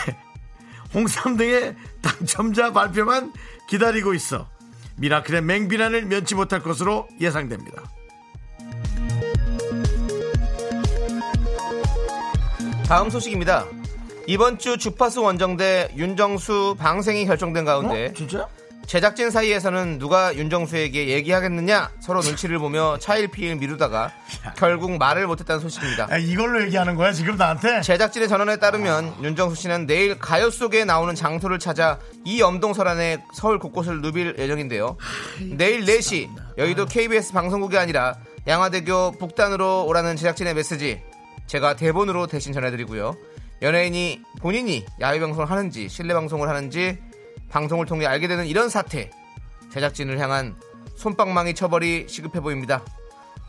홍삼 등의 당첨자 발표만 기다리고 있어 미라클의 맹비난을 면치 못할 것으로 예상됩니다. 다음 소식입니다. 이번 주 주파수 원정대 윤정수 방생이 결정된 가운데 어? 진짜? 제작진 사이에서는 누가 윤정수에게 얘기하겠느냐 서로 눈치를 보며 차일피일 미루다가 결국 말을 못했다는 소식입니다. 아, 이걸로 얘기하는 거야 지금 나한테? 제작진의 전원에 따르면 윤정수 씨는 내일 가요 속에 나오는 장소를 찾아 이 엄동설 안에 서울 곳곳을 누빌 예정인데요. 내일 4시 여의도 KBS 방송국이 아니라 양화대교 북단으로 오라는 제작진의 메시지 제가 대본으로 대신 전해드리고요. 연예인이 본인이 야외 방송을 하는지 실내 방송을 하는지 방송을 통해 알게 되는 이런 사태 제작진을 향한 손방망이 처벌이 시급해 보입니다.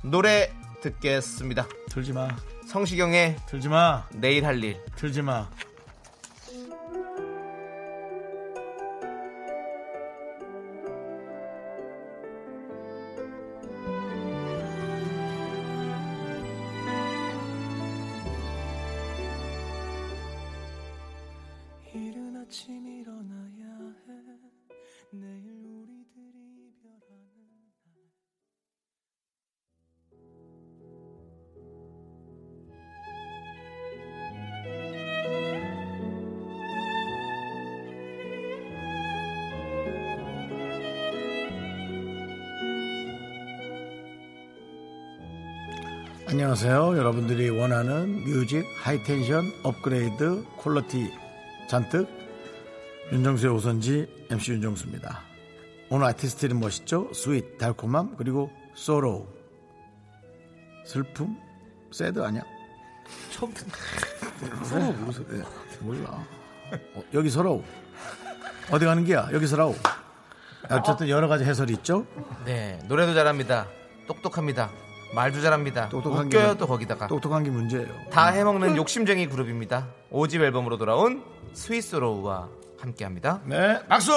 노래 듣겠습니다. 들지 마. 성시경의 들지 마. 내일 할 일. 들지 마. 안녕하세요. 여러분들이 원하는 music high tension 업그레이드 quality 잔뜩 윤정수의 오선지 MC 윤정수입니다. 오늘 아티스트 이름 멋있죠? sweet, 달콤함, 그리고 sorrow. 슬픔? sad 아니야? 처음 듣 [LAUGHS] sorrow 무슨 예, 몰라. 어, 여기 서러우. 어디 가는 게야? 여기 서러우. 어쨌든 여러 가지 해설이 있죠? 네, 노래도 잘합니다. 똑똑합니다. 말도 잘합니다. 똑똑한 게 웃겨요 문- 또 거기다가. 똑똑한 게 문제예요. 다 해먹는 욕심쟁이 그룹입니다. 5집 앨범으로 돌아온 스위스로우와 함께합니다. 네, 박수!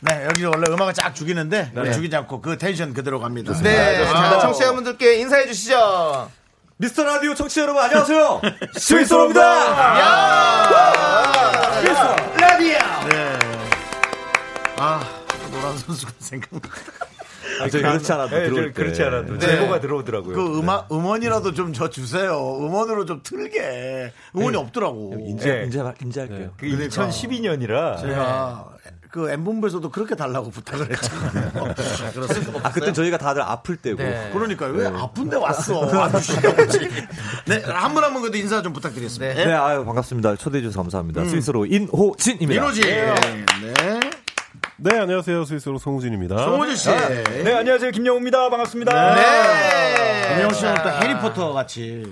네, 여기 원래 음악을 쫙 죽이는데 죽이지 않고 그 텐션 그대로 갑니다. 네, 아, 자, 청취자분들께 인사해 주시죠. 미스터 라디오 청취자 여러분 안녕하세요. [LAUGHS] 스위스로입니다. 라디오! 네. 아, 노란 선수가 생각나. 아, 저 그렇지 않아도 들어올 때. 그렇지 않아도 네. 제보가 들어오더라고요. 그 음악, 음원이라도 좀 저 주세요. 음원으로 좀 틀게. 음원이 없더라고. 인제 네. 인제 인제할게요. 그 2012년이라 제가 그 M본부에서도 그렇게 달라고 부탁을 했잖아요. [LAUGHS] 그렇습니다. 아 그때 저희가 다들 아플 때고. 네. 그러니까요. 왜 아픈데 왔어? [LAUGHS] 와주시지. 네, 한 분 한 분 그래도 인사 좀 부탁드리겠습니다. 네, 아유 반갑습니다. 초대해 주셔서 감사합니다. 스위스로 인호진입니다. 민호지. 네. 네 안녕하세요 스위스로 송우진입니다. 송호진 씨. 네 안녕하세요 김영우입니다 반갑습니다. 네. 김영 씨는 또 해리포터 같이.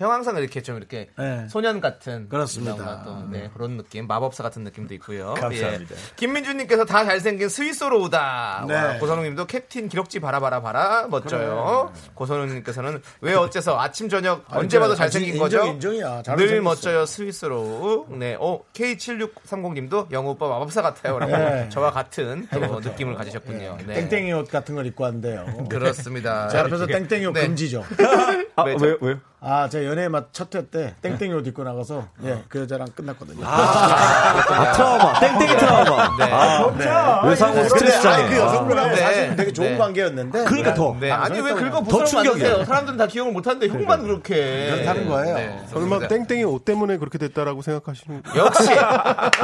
형 항상 이렇게 좀 이렇게 네. 소년 같은 그렇습니다. 또, 네, 그런 느낌 마법사 같은 느낌도 있고요. [LAUGHS] 감사합니다. 예. 김민주님께서 다 잘생긴 스위스로우다. 네. 와, 고선웅님도 캡틴 기럭지 바라바라 바라 멋져요. 고선웅님께서는 왜 어째서 아침 저녁 언제 봐도 잘생긴 인정, 거죠? 인정이야. 잘들 생겼어. 멋져요 스윗소로우. 네, 어 K7630님도 영우 오빠 마법사 같아요라고 네. 저와 같은 또 느낌을 가지셨군요. 네. 땡땡이 옷 같은 걸 입고 왔는데요. 그렇습니다. 제 앞에서 땡땡이 옷 네. 금지죠. [LAUGHS] 아, 왜, 왜 왜요? 아, 제 연애의 맛 첫 회 때 땡땡이 옷 입고 나가서 예, 그 여자랑 끝났거든요. 아, 트라우마. [LAUGHS] 땡땡이 트라우마. 네. 아, 외상후 스트레스 근데 아니, 그 장애. 여성분하고 네. 사실 되게 좋은 네. 관계였는데 그러니까 더. 네. 아니 왜 긁어. 만드세요? 사람들은 다 기억을 못 하는데 형만 그렇게 그렇다는 거예요. 설마 그렇습니다. 땡땡이 옷 때문에 그렇게 됐다라고 생각하시는 [LAUGHS] 역시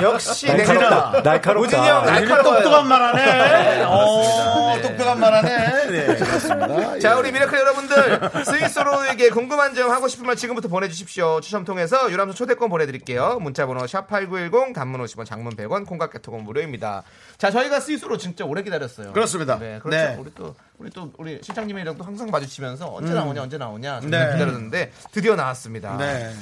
역시 날카롭다. 날카롭다. 우진이 형 날카로워요. 똑똑한 말 하네. 어, 네. 똑똑한 말 하네. 네. 자, 우리 miracle 여러분들, 스윗소로우에게 궁금한 점 하고 싶은 말 지금부터 보내주십시오. 추첨 통해서 유람선 초대권 보내드릴게요. 문자번호 샵8910, 단문 50원, 장문 100원, 콩깍개톡은 무료입니다. 자, 저희가 스윗소로우 진짜 오래 기다렸어요. 그렇습니다. 네, 그렇죠. 네. 우리 또, 우리 또, 우리 실장님이랑 또 항상 마주치면서 언제 나오냐, 언제 나오냐, 네. 정말 기다렸는데 드디어 나왔습니다. 네.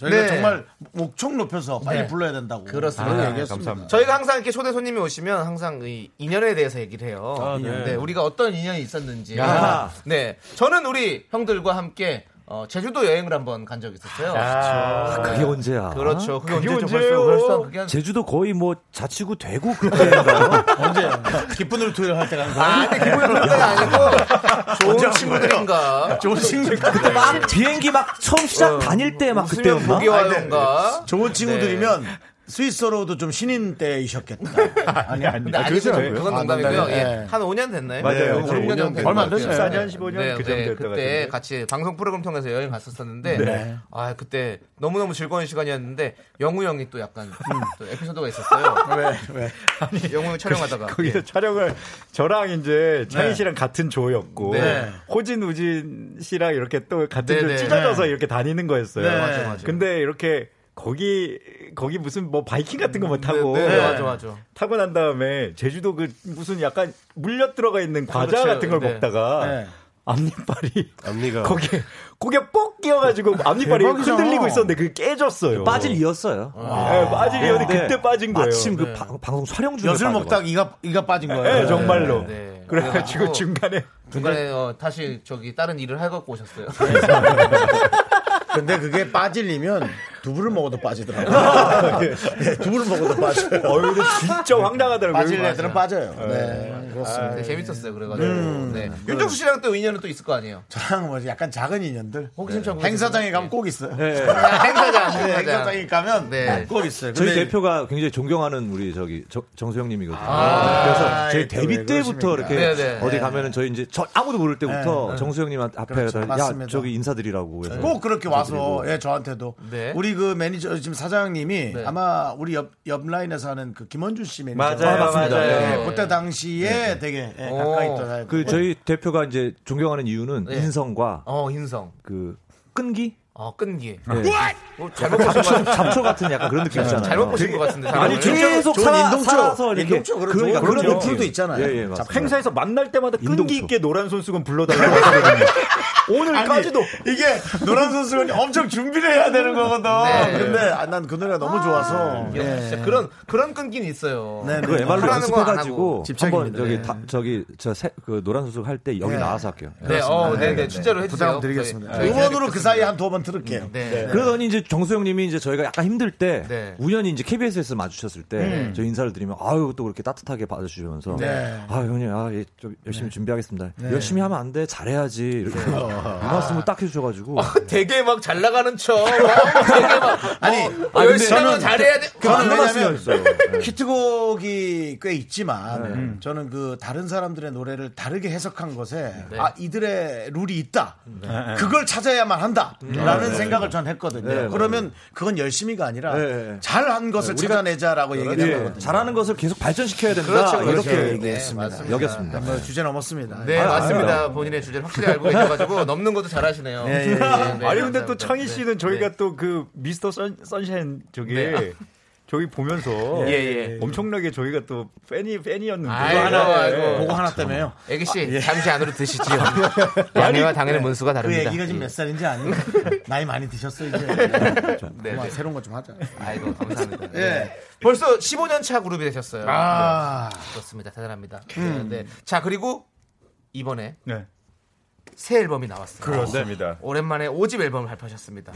저희가 네. 정말 목청 높여서 빨리 네. 불러야 된다고. 그렇습니다. 아, 얘기했습니다. 저희가 항상 이렇게 초대 손님이 오시면 항상 이 인연에 대해서 얘기를 해요. 아, 네. 네. 우리가 어떤 인연이 있었는지. 야. 네. 저는 우리 형들과 함께 어, 제주도 여행을 한번 간 적이 있었어요. 아, 그게 언제야? 그렇죠. 그게, 그게 언제죠? 벌써, 벌써 그게 한... 제주도 거의 뭐 자치구 대구 그때인가요? 언제 기쁜 우리 토요일 할때 가는 거야? 아, 근데 그런 게 아니고 좋은 친구들인가. 좋은 친구들. 그때 막 비행기 막 처음 시작 다닐 때 막 그때였나? 보기 와요인가. 좋은 친구들이면 스위스로도 좀 신인 때이셨겠다. [LAUGHS] 아니, 아니. 근데 아니죠. 그건 아, 농담이고요. 예. 네. 한 5년 됐나요? 맞아요. 네, 거의 5년 5년 정도 얼마 안 됐어요. 됐어요. 14년, 15년 네, 그 네, 정도 그때 같은데. 같이 방송 프로그램 통해서 여행 갔었었는데 네. 아 그때 너무너무 즐거운 시간이었는데 영우 형이 또 약간 또 에피소드가 있었어요. [LAUGHS] 왜, 왜. 영우 형 촬영하다가 거기서 예. 촬영을 저랑 이제 차인 네. 씨랑 같은 조였고 네. 호진 우진 씨랑 이렇게 또 같은 네, 조 네. 찢어져서 네. 이렇게 다니는 거였어요. 네. 맞아, 맞아. 근데 이렇게 거기 거기 무슨 뭐 바이킹 같은 거 뭐 타고 네, 네, 맞아 맞아. 타고 난 다음에 제주도 그 무슨 약간 물려 들어가 있는 과자 그렇죠. 같은 걸 네. 먹다가 네. 앞니빨이 앞니가 거기에 고개 뻑 끼어가지고 앞니빨이. 흔들리고 있었는데 그게 깨졌어요. 빠질 이었어요. 네, 빠질 이었는데 근데 그때 빠진 거예요. 마침 그 네. 방- 방송 촬영 중에 엿을. 먹다가 이가, 이가 빠진 거예요. 네, 정말로. 네. [LAUGHS] 그래가지고 중간에 중간에 어, 다시 저기 다른 일을 할 갖고 오셨어요. [LAUGHS] 근데 그게 빠질리면 두부를 먹어도 빠지더라고요. 네, [LAUGHS] 두부를 먹어도 빠져요. 어, 이거 진짜 황당하더라고요. 빠질 애들은 빠져요. 네, 그렇습니다. 네, 재밌었어요. 그래가지고. 네. 윤정수 씨랑 또 인연은 또 있을 거 아니에요. 저랑 뭐 약간 작은 인연들. 호기심 천국 행사장에 가면 꼭 있어요. 행사장, 네, 행사장. 행사장에 가면 네. 꼭 있어요. 저희 대표가 굉장히 존경하는 우리 저기 정- 정수영님이거든요. 아, 그래서 저희 또 데뷔 왜 때부터? 이렇게 네, 네. 어디 네. 가면은 저희 이제 저 아무도 모를 때부터 정수영님 앞에 그렇죠. 가서 야 맞습니다. 저기 인사드리라고 해서 꼭 그렇게 와서 예 저한테도 네. 우리 그 매니저 지금 사장님이 네. 아마 우리 옆, 옆 라인에서 하는 그 김원준 씨 매니저 맞아요, 맞습니다. 맞아요. 예, 그때 당시에 되게 예, 오. 가까이 있던 그 저희 대표가 이제 존경하는 이유는 네. 인성과 어, 인성. 그 끈기 어, 끈기. 네. 어, 잘못 보신 것 같은데. 잡초 같은 약간 그런 느낌 있잖아요. 잘못 보신 것 같은데. 아니 사람을. 계속 살아, 인동초. 살아서 이렇게 인동초, 그런 그러니까 그런 그런 느낌. 어플도 있잖아요. 예, 예. 행사에서 만날 때마다 끈기 인동초. 있게 노란 손수건 불러달라고 하거든요. 오늘까지도 이게 노란 선수가 엄청 준비를 해야 되는 거거든. 네. 근데 난 그 노래가 너무 좋아서. 이게 예. 진짜 그런 그런 끈기는 있어요. 네, 그 네. MR로 하라는 거안 연습해가지고. 한번 저기 네. 다, 저기 저그 노란 소속 할때 여기 네. 나와서 할게요. 네, 어, 네, 네, 진짜로 해주세요. 부담 드리겠습니다. 저희- 저희 음원으로 그. 사이에 한두 번 들을게요. 네. 그러더니 이제 정수영님이 이제 저희가 약간 힘들 때 네. 우연히 이제 KBS에서 마주쳤을 때 저 인사를 드리면 아유 또 그렇게 따뜻하게 받아주시면서 네. 아 형님 아, 예, 좀 열심히 준비하겠습니다. 열심히 하면 안 돼 잘해야지 이렇게 이 말씀을 딱 해주셔가지고 되게 막 잘 나가는 척. 어, 되게 막. 아니, 어, 아, 근데 열심히 하면 저는 잘해야 돼. 안 왜냐면 말씀하셨어요. 히트곡이 꽤 있지만 저는 그 다른 사람들의 노래를 다르게 해석한 것에 아 이들의 룰이 있다 그걸 찾아야만 한다라는 생각을 전 했거든요 네, 그러면 그건 열심히가 아니라 네. 잘한 것을 찾아내자라고 얘기를 예, 했거든요 잘하는 것을 계속 발전시켜야 된다 그렇죠, 그렇죠. 이렇게 네, 얘기했습니다. 맞습니다. 여겼습니다. 뭐 주제 넘었습니다 네, 아, 맞습니다. 본인의 주제를 확실히 알고 계셔가지고 [LAUGHS] 넘는 것도 잘하시네요. 예, 예, 예. 네, 아니 근데. 또 창희 씨는 네. 저희가 네. 또그 미스터 선, 선샤인 저기 네. 저희 보면서 예, 예. 엄청나게 저희가 또 팬이 팬이었는데 아이고, 하나 아이고. 그거 하나 때문에요 애기 씨 잠시 안으로 드시지요. [LAUGHS] 양해와 당연히 문수가 그 다릅니다. 얘기가 지금 몇 살인지 아니 [LAUGHS] 나이 많이 드셨어 이제 네, 네. 새로운 거 좀 하자 아이고 감사합니다. 예. 네. 벌써 15년 차 그룹이 되셨어요. 아 네, 그렇습니다. 대단합니다. 네, 네. 자 그리고 이번에 네. 새 앨범이 나왔어요. 그렇습니다. 오랜만에 5집 앨범을 발표하셨습니다.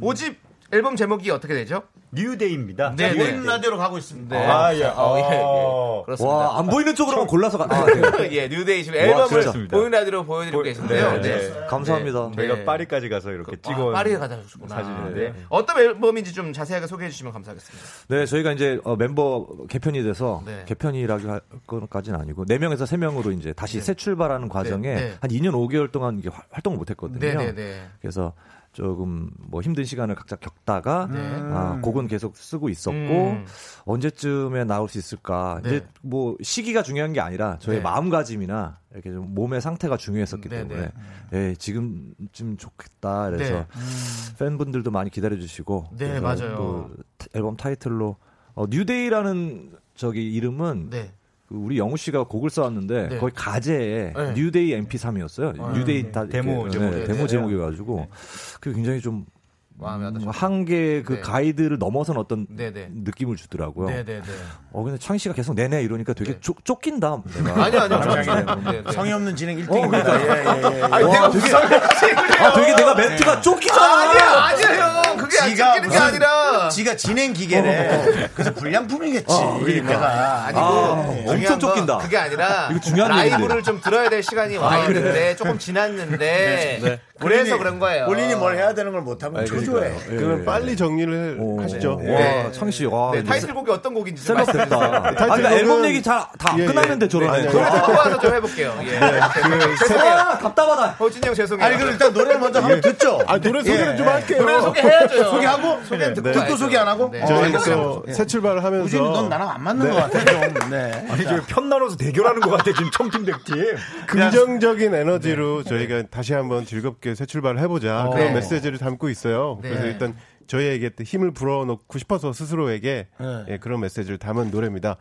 5집 앨범 제목이 어떻게 되죠? New Day입니다. 네, 보이는 네. 라디오로 가고 있습니다. 네. 아, 예. 어, 예, 예. 어. 그렇습니다. 와, 안 보이는 쪽으로만 골라서 가. 아, 네. [LAUGHS] 예, New Day 지금 와, 앨범을. 보이는 라디오로 보여드리고 계신데요. 네, 네. 네. 감사합니다. 네. 저희가 네. 파리까지 가서 이렇게 아, 찍어 파리에 가다 주셨구나. 사진인데. 네. 어떤 앨범인지 좀 자세하게 소개해 주시면 감사하겠습니다. 네, 저희가 이제 어, 멤버 개편이 돼서 네. 개편이라고 할 것까지는 아니고 네 명에서 세 명으로 이제 다시 새 출발하는 과정에 네. 한 2년 5개월 동안 이게 활- 활동을 못 했거든요. 네, 네, 네. 그래서 조금 뭐 힘든 시간을 각자 겪다가 네. 아, 곡은 계속 쓰고 있었고 음. 언제쯤에 나올 수 있을까 네. 이제 뭐 시기가 중요한 게 아니라 저의 네. 마음가짐이나 이렇게 좀 몸의 상태가 중요했었기 네, 때문에 네. 예, 지금쯤 좋겠다 그래서 네. 팬분들도 많이 기다려 주시고 네, 맞아요. 또 타- 앨범 타이틀로 어, New Day라는 저기 이름은 네. 그 우리 영우 씨가 곡을 써왔는데 네. 거의 가제에 네. New Day MP3이었어요. 아, New Day 다 데모 제목이. 네, 데모 네. 제목이가지고 그게 굉장히 좀 마음에 음, 와닿으셨 한계의 그 네. 가이드를 넘어선 어떤 네, 네. 느낌을 주더라고요. 네, 네, 네. 어 근데 창희 씨가 계속 내내 이러니까 되게 쫓, 쫓긴다. 내가. 아니요, 아니요. 저는- 네, 네. 성의 없는 진행 1등입니다. 예, 예, 예. 아니, 내가 무슨 아 되게 내가 멘트가 쫓기잖아. 아니에요, 아니에요. 그게 안 지가 찍히는 게 무슨- 아니라. 지가 진행 기계래. 그래서 불량품이겠지. 내가 아니고 아, 엄청 건 쫓긴다. 그게 아니라 이거 중요한 라이브를. 좀 들어야 될 시간이 와 있는데 조금 지났는데 그래서 그런 거예요. 본인이 뭘 해야 되는 걸 못 하면 초조해. 그걸 빨리 정리를 오. 하시죠. 와, 네. 창희 씨, 와, 네, 타이틀곡이 어떤 곡인지 좀 셀럽 말씀해 됐다. 주세요. 아니, 그러니까 앨범 얘기 잘다 예, 끝났는데 예. 저러네. 아니, 노래 듣고 와서 좀 해볼게요. 예. 죄송해요. 죄송해요. 아, 답답하다. 호진이 형 죄송해요. 아니 그럼 일단 노래를 먼저 한번 듣죠. 아, 노래 소개를 예. 좀 할게요. 노래 소개해야죠. 소개하고 소개는 듣고 듣고. 소개 안 하고? 네. 어, 저희 예. 새 출발을 하면서 우진이 넌 나랑 안 맞는 것 같아 좀. 네. [LAUGHS] 아니 저희 편 나눠서 대결하는 것 같아 지금 청팀백팀. 긍정적인 에너지로 저희가 다시 한번 즐겁게 새 출발을 해보자 그런 네. 메시지를 담고 있어요. 네. 그래서 일단 저희에게 또 힘을 불어넣고 싶어서 스스로에게 네. 예, 그런 메시지를 담은 노래입니다.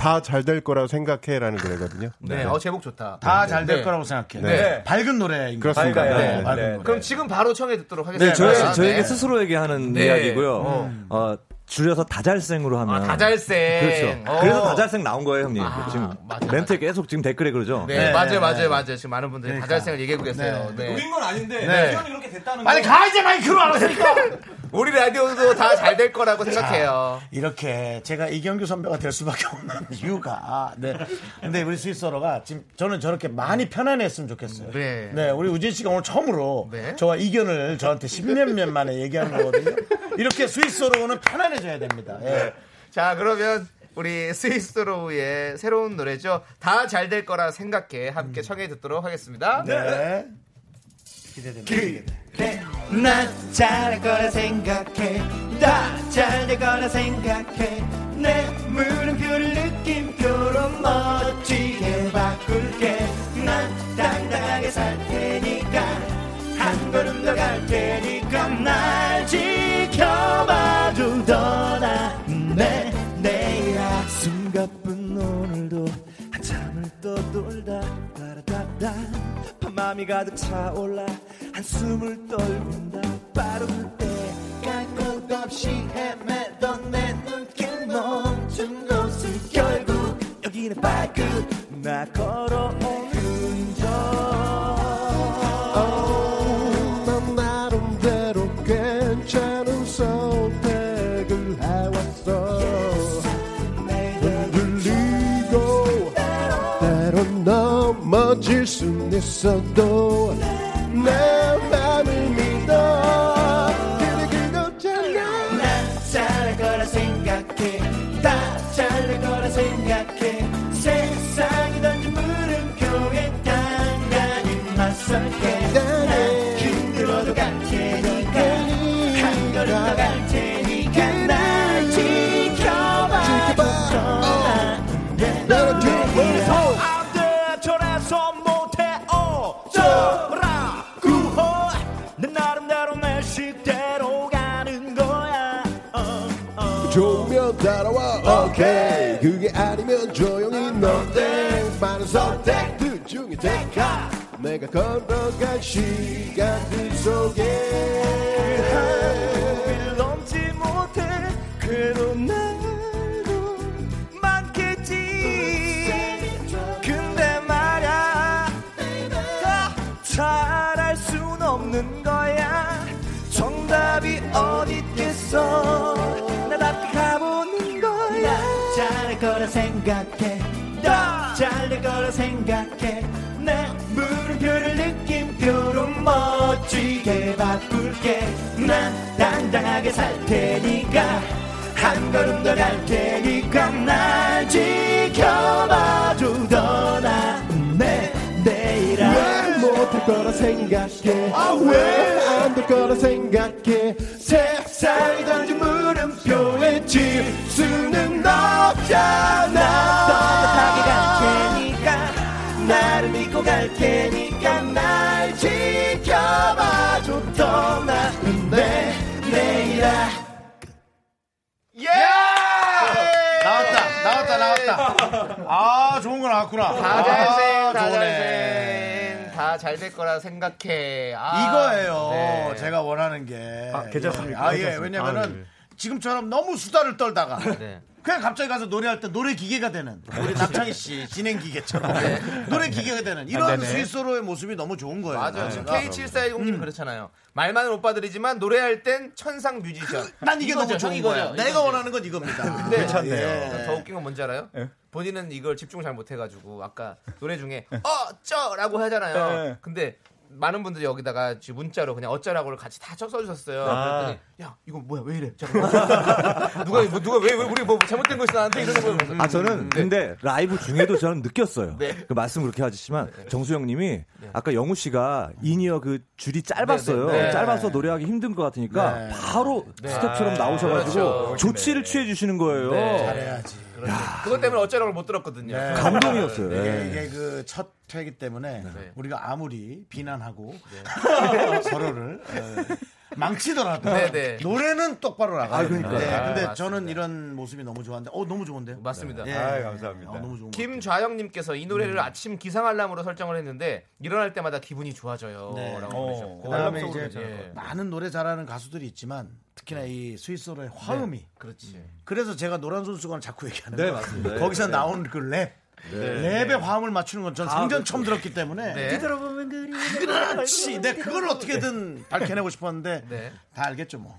다잘 될 거라고 생각해라는 노래거든요. 네, 어 제목 좋다. 다 잘될 네. 거라고 생각해. 네. 밝은 노래인 것. 네. 네, 밝은 네. 노래. 그럼 지금 바로 청해 듣도록 네, 하겠습니다. 저희, 저에게 네. 스스로에게 하는 네. 이야기고요. 어. 어, 줄여서 다잘생으로 하면. 아, 다잘생. 그렇죠. 어. 그래서 다잘생 나온 거예요, 형님. 아, 지금 맞아, 멘트에 계속 지금 댓글에 그러죠. 네, 네. 맞아요, 맞아요, 맞아요. 지금 많은 분들이 그러니까. 다잘생을 얘기하고 계세요. 네. 건 아닌데 네. 이렇게 됐다는 빨리 가 이제 마이크로 알았으니까. [LAUGHS] 우리 라디오도 다 잘 될 거라고 생각해요. 이렇게 제가 이경규 선배가 될 수밖에 없는 [LAUGHS] 이유가 네. 근데 우리 스위스어로가 지금 저는 저렇게 많이 편안했으면 좋겠어요. 네. 우리 우진 씨가 오늘 처음으로 네. 저와 이견을 저한테 십몇 년 만에 얘기하는 거거든요. 이렇게 스위스어로는 편안해져야 됩니다. 예. 자, 그러면 우리 스위스로우의 새로운 노래죠. 다 잘 될 거라 생각해. 함께 청해 듣도록 하겠습니다. 네. 기대됩니다. 기대돼. 난 잘할 거라 생각해 다잘될 거라 생각해 내 물음표를 느낌표로 멋지게 바꿀게 난 당당하게 살 테니까 한 걸음 더 갈 테니까 날 밤마음이 가득 차올라 한숨을 떨군다 바로 그때 갈곳 없이 헤매던 내 눈길 멈춘 곳을 결국 여기는 발끝 나 걸어온 넘어질 순있 따라와. 오케이. 그게 아니면 조용히 너땡 많은 선택들 중에 택하. 내가 걸어갈 시간들 속에. 넘지 못해. 그래도 날도 많겠지. 근데 말야. 다 잘할 순 없는 거야. 정답이 어디 있겠어 생각해. 더 잘될 거라 생각해. 내 물음표를 느낌표로 멋지게 바꿀게. 난 당당하게 살 테니까. 한 걸음 더 갈 테니까. 날 지켜봐줘. 더 나은 내 내일아 왜? 못할 거라 생각해. 왜? 안 될 거라 생각해 아, 좋은 거 나왔구나. 다 잘생, 아, 다. 잘생, 다 잘 될 거라 생각해. 아, 이거예요. 네. 제가 원하는 게. 아, 괜찮습니까? 아, 예. 왜냐면은 아, 네. 지금처럼 너무 수다를 떨다가 네. 그냥 갑자기 가서 노래할 때 노래 기계가 되는 우리 남창희 씨 진행 기계처럼 노래 기계가 되는 이런 아, 네네. 스위스로의 모습이 너무 좋은 거예요. 맞아요. 지금 제가. K7410님 그렇잖아요. 말 많은 오빠들이지만 노래할 땐 천상 뮤지션. 난 이게 너무 좋은. 이거죠. 내가. 원하는 건 이겁니다. [LAUGHS] 근데 예. 더 웃긴 건 뭔지 알아요? 예? 본인은 이걸 집중을 잘 못해가지고 아까 노래 중에 어쩌라고 하잖아요. 예. 근데 많은 분들이 여기다가 지금 문자로 그냥 어쩌라고를 같이 다 쳐- 써주셨어요. 아. 그랬더니 야 이거 뭐야 왜 이래? 잠깐만. [LAUGHS] 누가 뭐, 누가 왜, 왜 우리 뭐 잘못된 것이 나한테 이러는 거예요. 아 저는 네. 근데 라이브 중에도 저는 느꼈어요. 네. 그 말씀 그렇게 하시지만 정수영님이 아까 영우 씨가 in-ear 그 줄이 짧았어요. 네, 네, 네. 짧아서 노래하기 힘든 것 같으니까 네. 바로 스태프처럼 나오셔가지고 그렇죠. 조치를 취해 주시는 거예요. 네. 잘해야지. 그것 때문에 어쩌라고 못 들었거든요. 네. 감동이었어요. 이게, 네. 이게 그 첫 회기 때문에 네. 우리가 아무리 비난하고 [LAUGHS] 서로를 어, 망치더라도 네, 네. 노래는 똑바로 나가요. 아, 그러니까요. 네, 아, 근데 맞습니다. 저는 이런 모습이 너무 좋아하는데, 어 너무 좋은데요. 맞습니다. 예. 아이, 감사합니다. 어, 너무 좋은 거. 김좌영님께서 이 노래를 아침 기상 알람으로 설정을 했는데 일어날 때마다 기분이 좋아져요. 네. 라고 어. 그다음에 속으로 이제 예. 많은 노래 잘하는 가수들이 있지만 특히나 이 스위스로의 화음이 그렇지. 그래서 제가 노란 손수건 자꾸 얘기하는 네. 맞습니다. 네. 거기서 나온 그 랩. 랩의 화음을 맞추는 건 전 생전 처음 들었기 때문에 네. 뒤돌아보면 그리 그렇지. 내 그걸 어떻게든 밝혀내고 싶었는데 [LAUGHS] 네. 다 알겠죠 뭐.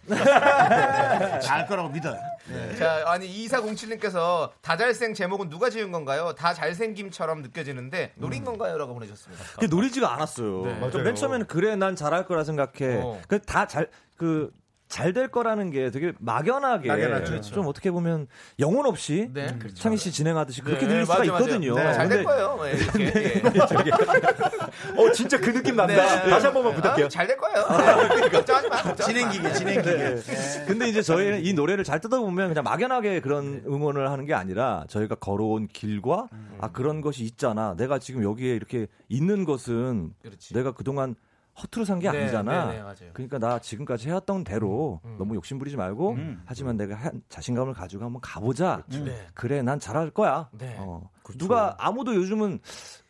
잘 거라고 믿어요. 네. 자, 아니 2407님께서 다잘생 제목은 누가 지은 건가요? 다 잘생김처럼 느껴지는데 노린 건가요?라고 보내셨습니다. 그게 노리지가 않았어요. 네. 좀맨 처음에는 그래 난 잘할 거라 생각해. 어. 그다잘그 잘 될 거라는 게 되게 막연하게 막연하죠. 좀 어떻게 보면 영혼 없이 네. 창희 씨 진행하듯이 그렇게 네, 들릴 수가 맞아요. 있거든요. 네, 잘될 근데 거예요. 네, 이렇게. 예. [LAUGHS] 어, 진짜 그 느낌 난다. 네. 다시 한 번만 부탁해요. 아, 잘될 거예요. 네. 걱정하지 마. 진행기계, 진행기계. 네. 근데 이제 저희는 이 노래를 잘 뜯어보면 그냥 막연하게 그런 응원을 하는 게 아니라 저희가 걸어온 길과 아 그런 것이 있잖아. 내가 지금 여기에 이렇게 있는 것은 그렇지. 내가 그동안 허투루 산게 네, 아니잖아. 네, 네, 맞아요. 그러니까 나 지금까지 해왔던 대로 음. 너무 욕심 부리지 말고 하지만 내가 한- 자신감을 가지고 한번 가보자. 네. 그래, 난 잘할 거야. 네. 어. 누가 아무도 요즘은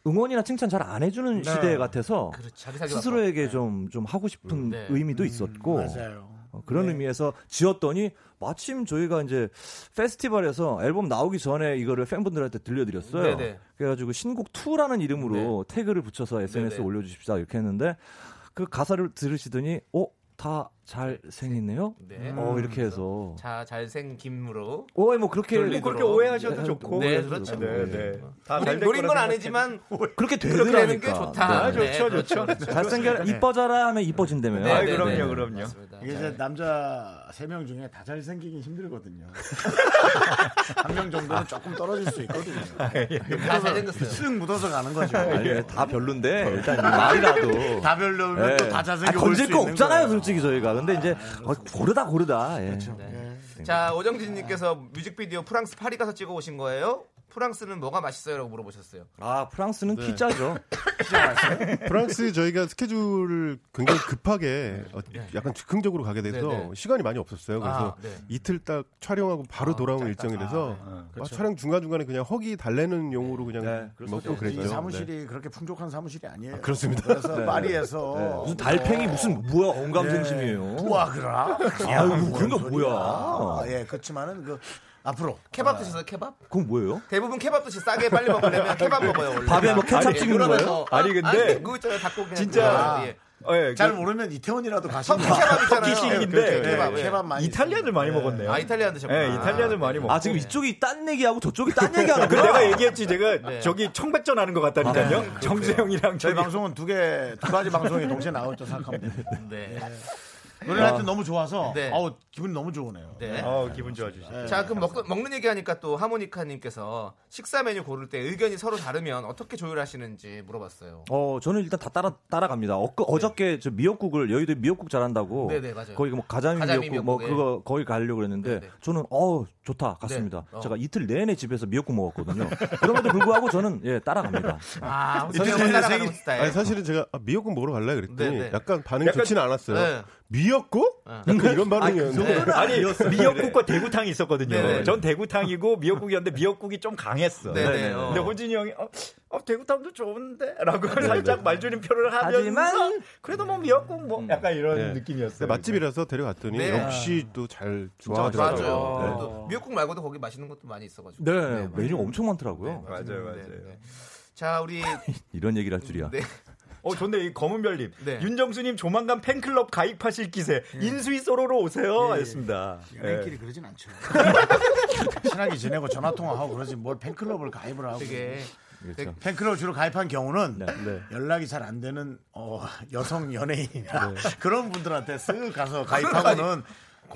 응원이나 칭찬 잘 안 해주는 시대 같아서 살기 스스로에게 바빠. 좀, 좀 하고 싶은 네. 의미도 있었고 맞아요. 어, 그런 의미에서 지었더니 마침 저희가 이제 페스티벌에서 앨범 나오기 전에 이거를 팬분들한테 들려드렸어요. 네네. 그래가지고 신곡 2라는 이름으로 태그를 붙여서 SNS에 네네. 올려주십사 이렇게 했는데 그 가사를 들으시더니 어? 다 잘생겼네요? 네. 어 이렇게 해서 자, 잘생김으로. 어, 뭐 그렇게 돌리도록. 그렇게 오해하셔도 좋고. 네, 그렇죠. 네, 네. 다 우리 잘될 노린 건 아니지만 그렇게 되는. 게 좋다. 아, 네, 좋죠, 그렇죠, 좋죠. 그렇죠. 잘생겨 이뻐져라 하면 이뻐진다며요. 네, 네, 그럼요, 네. 그럼요. 맞습니다. 이게 이제 남자 세명 중에 다 잘생기긴 힘들거든요. [LAUGHS] 한 명 정도는 조금 떨어질 수 있거든요. 다 잘생겼어요. 쓱 묻어서 가는 거죠. 아니, 다 별론데 일단 말이라도 [LAUGHS] 다 별로면 예. 또다 잘생겨 아, 보일 건질 수거 있는 없잖아요, 거예요. 솔직히 저희가. 근데 이제 어, 고르다 고르다. 예. 자, 오정진님께서 뮤직비디오 프랑스 파리 가서 찍어 오신 거예요? 프랑스는 뭐가 맛있어요라고 물어보셨어요. 아 프랑스는 피자죠. [LAUGHS] 프랑스 저희가 스케줄을 굉장히 급하게 어, 약간 즉흥적으로 가게 돼서 네, 네. 시간이 많이 없었어요. 그래서 아, 네. 이틀 딱 촬영하고 바로 아, 돌아온 짧다. 일정이라서 아, 네. 막 촬영 중간 중간에 그냥 허기 달래는 용으로 그냥 네, 먹고 이 그랬죠. 사무실이 그렇게 풍족한 사무실이 아니에요. 그렇습니다. 그래서 네. 파리에서 네. 무슨 달팽이 무슨 뭐야 언감생심이에요. 우와 그라. 아유, 그런 거 뭐야. 예, 그렇지만은 그 앞으로 케밥 드셨어요? 케밥? 그건 뭐예요? 대부분 케밥 드시 싸게 빨리 먹으려면 [LAUGHS] 케밥 먹어요 원래. 밥에 뭐 케찹 아니, 찍는 유럽에서- 아니, 근데 아니, 그거 있잖아요 닭고기 진짜 예. 예, 잘 그 모르면 이태원이라도 가시면 터키. 터키식인데 그렇죠. 케밥, 예. 케밥 많이 이탈리아들 많이 먹었네요. 아 이탈리안 드셨구나. 예, 이탈리아들 많이 먹고. 아 지금 이쪽이 딴 얘기하고 저쪽이 딴 얘기하는 그 거야. 내가 얘기했지 제가 네. 저기 청백전 하는 것 같다니까요. 정수영이랑 저희 저희 방송은 두 개, 두 가지 방송이 동시에 나올 줄 생각하면 됩니다. [LAUGHS] 네. 노래를 하여튼 너무 좋아서, 네. 어우, 기분이 너무 좋으네요. 네. 어, 기분 좋아지시죠. 자, 그럼 먹, 먹는 얘기하니까 또 하모니카님께서 식사 메뉴 고를 때 의견이 서로 다르면 어떻게 조율하시는지 물어봤어요. 어 저는 일단 다 따라 따라갑니다. 어, 어저께 저 미역국을 여의도 미역국 잘한다고. 네네, 맞아요. 거기 뭐 가자미, 가자미 미역국 뭐 미역국, 그거 거기 가려고 그랬는데 네네. 저는 어 좋다 갔습니다. 네. 어. 제가 이틀 내내 집에서 미역국 먹었거든요. 그럼에도 불구하고 저는 예 따라갑니다. 아, 사실은 따라가는 생일- 스타일. 아니, 사실은 제가 아, 미역국 먹으러 갈래 그랬더니 네, 네. 약간 반응이 약간- 좋지는 않았어요. 네. 미역국? 약간 이런 반응이었는데 아니 미역국과 대구탕이 있었거든요. 네네. 전 대구탕이고 미역국이었는데 미역국이 좀 강했어. 네네, 어. 근데 호진이 형이 어, 어, 대구탕도 좋은데라고 살짝 말줄임표를 하면서 하지만- 그래도 뭐 미역국 뭐 약간 이런 네. 느낌이었어요. 네, 맛집이라서 데려갔더니 네. 역시 또 잘. 좋아하더라고요. 네. 또 미역국 말고도 거기 맛있는 것도 많이 있어가지고. 네, 메뉴 엄청 많더라고요. 맞아요, 맞아요. 네, 네. 자, 우리 [LAUGHS] 이런 얘기를 할 줄이야. 네. 어, 좋네. 이 검은별님. 네. 윤정수님 조만간 팬클럽 가입하실 기세. 인수위 소로로 오세요. 하셨습니다. 연예인끼리 그러진 않죠. [LAUGHS] 친하게 지내고 전화통화하고 그러지 뭘 팬클럽을 가입을 하고. 되게 그렇죠. 팬클럽 주로 가입한 경우는 네. 연락이 잘 안 되는 어, 여성 연예인이나 [LAUGHS] 그런 분들한테 쓱 가서 [LAUGHS] 가입하고는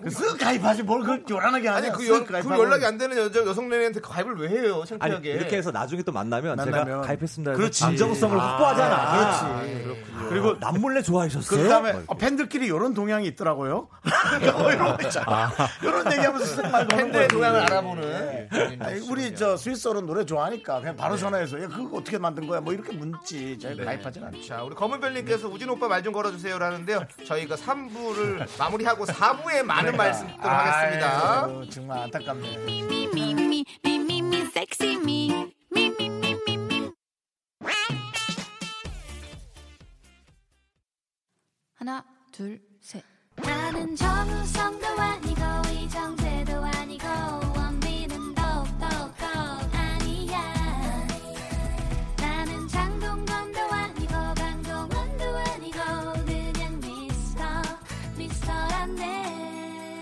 그쓱 가입하지 뭘 그걸 요란하게 하냐 아니 그, 쓱 연, 그. 연락이 안 되는 여자 여성 연예인한테 가입을 왜 해요? 아니 창피하게. 이렇게 해서 나중에 또 만나면, 제가 만나면. 가입했습니다. 해서 그렇지. 진정성을 아, 확보하잖아. 그렇지. 그리고 남몰래 좋아하셨어요? 그 다음에 어, 팬들끼리 이런 동향이 있더라고요. [LAUGHS] 뭐 이런 거 있잖아. 이런 얘기하면서 쓱말 팬들의. 동향을 알아보는. 아니, 우리 저 스위스어른 노래 좋아하니까 그냥 바로 전화해서 야 그거 어떻게 만든 거야 뭐 이렇게 묻지 저희 가입하진 않죠. 자, 우리 검은별님께서 우진 오빠 말 좀 걸어주세요라는데요. 저희가 3부를 마무리하고 4부에 많은 말씀 듣도록 하겠습니다. 아이고, 정말 안타깝네. 하나, 둘, 셋. 나는 정우성도 아니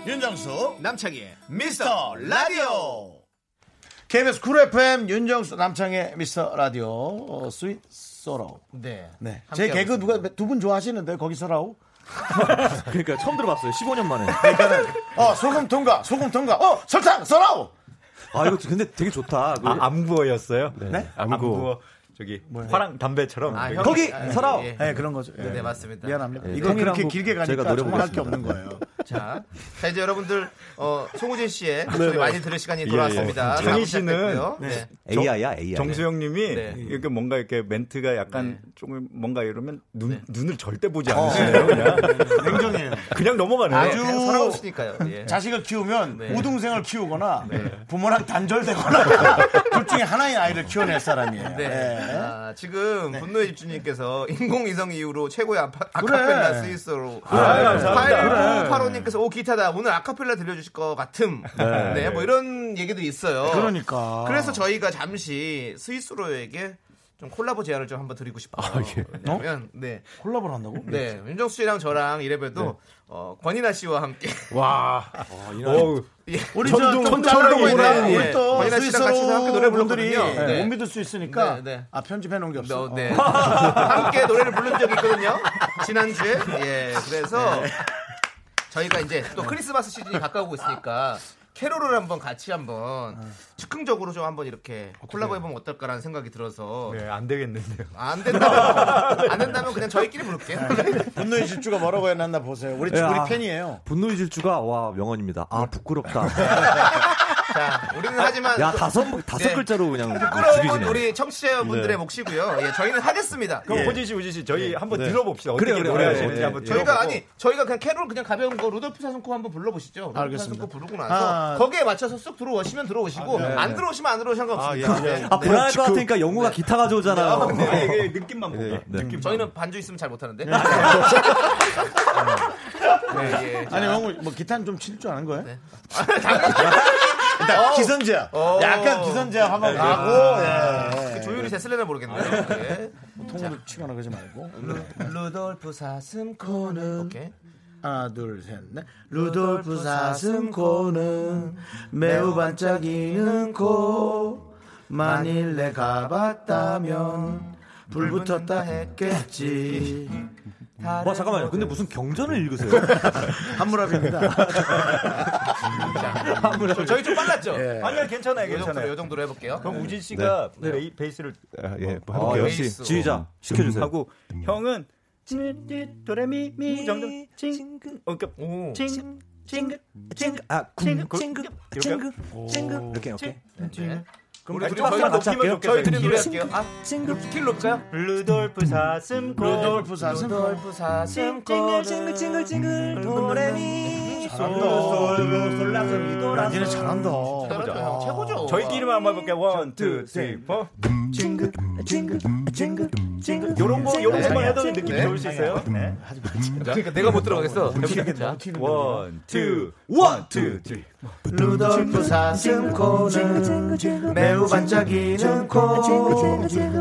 윤정수 남창희의 미스터 라디오 KBS 쿨 FM 윤정수 남창의 미스터 라디오 어, 스윗 소로 네. 네. 함께하고 제 개그. 누가 두 분 좋아하시는데 거기서라고? [LAUGHS] 그러니까 처음 들어봤어요. 15년 만에. [LAUGHS] 그러니까는 어 소금 통과 소금 통과 어 설탕 썰어 아 이거 근데 되게 좋다. 그- 아, 암구어였어요? 네? 암구어. 저기 화랑 담배처럼. 아, 거기 아, 서라오. 예. 네 그런 거죠. 네, 맞습니다. 미안합니다. 네, 이거 그렇게 국 길게 제가 가니까 정말 할게 노려보겠습니다. 없는 거예요. [LAUGHS] 자, 자 이제 여러분들 어, 송우진 씨의 목소리 네, 네. 많이 들을 시간이 돌아왔습니다. 예, 예. 정희 씨는 네. 네. AI야 AI. 정수영님이 네. 이렇게 뭔가 이렇게 멘트가 약간 네. 조금 뭔가 이러면 눈 네. 눈을 절대 보지 어. 않으시네요. 그냥 냉정해요. 그냥 넘어가네요. 아, 아주 사랑하시니까요. 예. 자식을 키우면 우등생을 키우거나 부모랑 단절되거나 [LAUGHS] 둘 중에 하나의 아이를 키워낼 사람이에요. 아, 지금 분노의 집주님께서 인공위성 이후로 최고의 아카, 아카펠라 그래. 스위스로 아, 아, 그래. 아, 8985 이성님께서 오 기타다 오늘 아카펠라 들려주실 것 같음. 네. 네, 뭐 이런 얘기도 있어요. 그러니까. 그래서 저희가 잠시 스위스로에게 좀 콜라보 제안을 좀 한번 드리고 싶어요. 아, 예. 왜냐면 어? 네 콜라보를 한다고? 네, 네. 윤정수 씨랑 저랑 이래봬도 네. 어, 권인아 씨와 함께 와 어, 이날 예. 우리 전동 전동 오라는 네. 우리 또 권인아 씨랑 같이 함께 노래 불렀거든요. 네. 못 믿을 수 있으니까 네, 네. 아 편집해 놓은 게 없어. 네. 어. 함께 노래를 부른 적이 있거든요. 지난주에 예 그래서 네. 저희가 이제 또 크리스마스 시즌이 가까우고 있으니까 캐롤을 한번 같이 한번 즉흥적으로 좀 한번 이렇게 콜라보 해보면 어떨까라는 생각이 들어서 네, 안 되겠는데요. 안 된다면 안 된다면 그냥 저희끼리 부를게요. 분노의 질주가 뭐라고 해놨나 보세요. 우리 예, 우리 아, 팬이에요. 분노의 질주가 와 명언입니다. 아 부끄럽다. [LAUGHS] 자, 우리는 하지만 야또 다섯 다섯 네. 글자로 그냥 부끄러움은 죽이시네. 우리 청취자분들의 몫이고요. 예, 저희는 하겠습니다. 그럼 예. 호진 씨, 우진 씨, 저희 한번 들어봅시다. 어떻게 그래요, 그래요. 노래하시는지 예, 한번 예. 들어보고. 저희가 아니 저희가 그냥 캐롤 그냥 가벼운 거 루돌프 사슴코 한번 불러보시죠. 루돌프 알겠습니다. 사슴코 부르고 나서 아. 거기에 맞춰서 쑥 들어오시면 들어오시고 안 들어오시면 안 들어오시면 상관없습니다. 아, 예. 네. 아 네. 불안할 것 같으니까 영우가 기타 가져오잖아요. 네, 이게 느낌만 볼까? 네. 느낌. 저희는 반주 있으면 잘 못하는데. 네, [LAUGHS] 예. 아니 형우 뭐 기타는 좀 칠 줄 아는 거예요? 네. [LAUGHS] 일 단 기선제압. 어. 약간 기선제압 한번 가고. 예. 조율이 됐을래나 모르겠네요. 예. 통으로 치거나 그러지 말고. 루돌프 사슴 코는 오케이. 하나 둘셋 넷. 루돌프 사슴 코는 매우 반짝이는 코. 만일 내가 봤다면 불 붙었다 했겠지. 와 잠깐만요. 근데 무슨 경전을 읽으세요? [LAUGHS] 한무랍입니다. 저- 저희 좀 빨랐죠? 예. 아니요, 괜찮아요, 요 정도로, 괜찮아요. 요 정도로 해볼게요. 그럼 우진 씨가 네. 베이, 베이스를 아, 예, 뭐 아, 해볼게요. 역시 베이스. 지휘자 시켜주세요. 하고 형은 찌찌 도레미 미 정도 찡긋 어 그러니까 오. 찡 찡긋 찡긋 아, 찡긋 찡긋, 찡긋 찡긋. 이렇게 오케이. 네. 그럼 우리 둘이 저희 높이면 저희 둘이. 노래할게요. 아, 스킬 높까요? 루돌프 사슴코 루돌프 사슴. 루돌프 사슴코는 찡글 찡글 찡글 도레미 야, 니네 잘한다. 형. 최고죠. 저희끼리만 한번 해볼게요 one, two, three, four 찡긋 찡긋 찡긋 찡긋 요런 거 요런 네. 것만 해도 느낌 네. 좋을 수 있어요 네. 그러니까 내가 못 들어가겠어. 자, one, two, one, two, three 루돌프 사슴코는 매우 반짝이는 코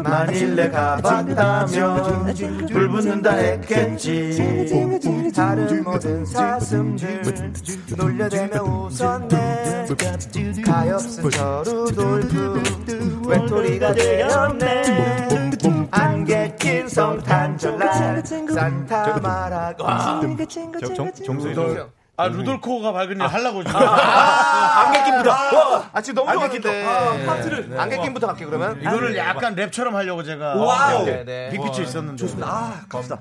만일 내가 봤다면 불 붙는다 했겠지 다른 모든 사슴들 놀려대며 웃었네 가엾은 저 루 돌프 외톨이가 되었네 안개 낀 성탄절날 산타 마라 정수희 아 루돌코가 밝은 일 하려고 지금. 안개낀부터. 아 지금 너무 안개낀 좋았는데. 아, 파트를 안개낀부터 갈게 그러면. 이거를 약간 랩처럼 하려고 제가 와우. 네, 네. 빅피치 있었는데. 좋습니다. 아, 갑시다.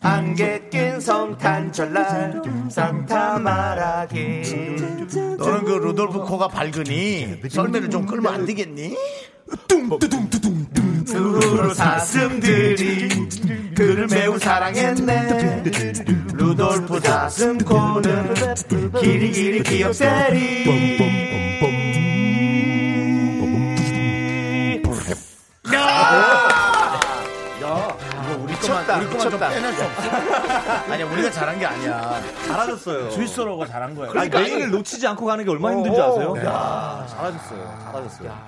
안개 낀 성탄절날 산타 말하기. 너는 그 루돌프 코가 밝으니 썰매를 좀 끌면 안 되겠니? 두루 사슴들이 그를 매우 사랑했네 루돌프 사슴코는 길이 길이 기억세리 미쳤다, 우리 미쳤다. 빼낼 수 없어? 아니야 우리가 잘한 게 아니야 잘하셨어요. 스위스로가 잘한 거야 아니, 메인을 놓치지 않고 가는 게 얼마나 힘든지 아세요? 야, 잘하셨어요 잘하셨어요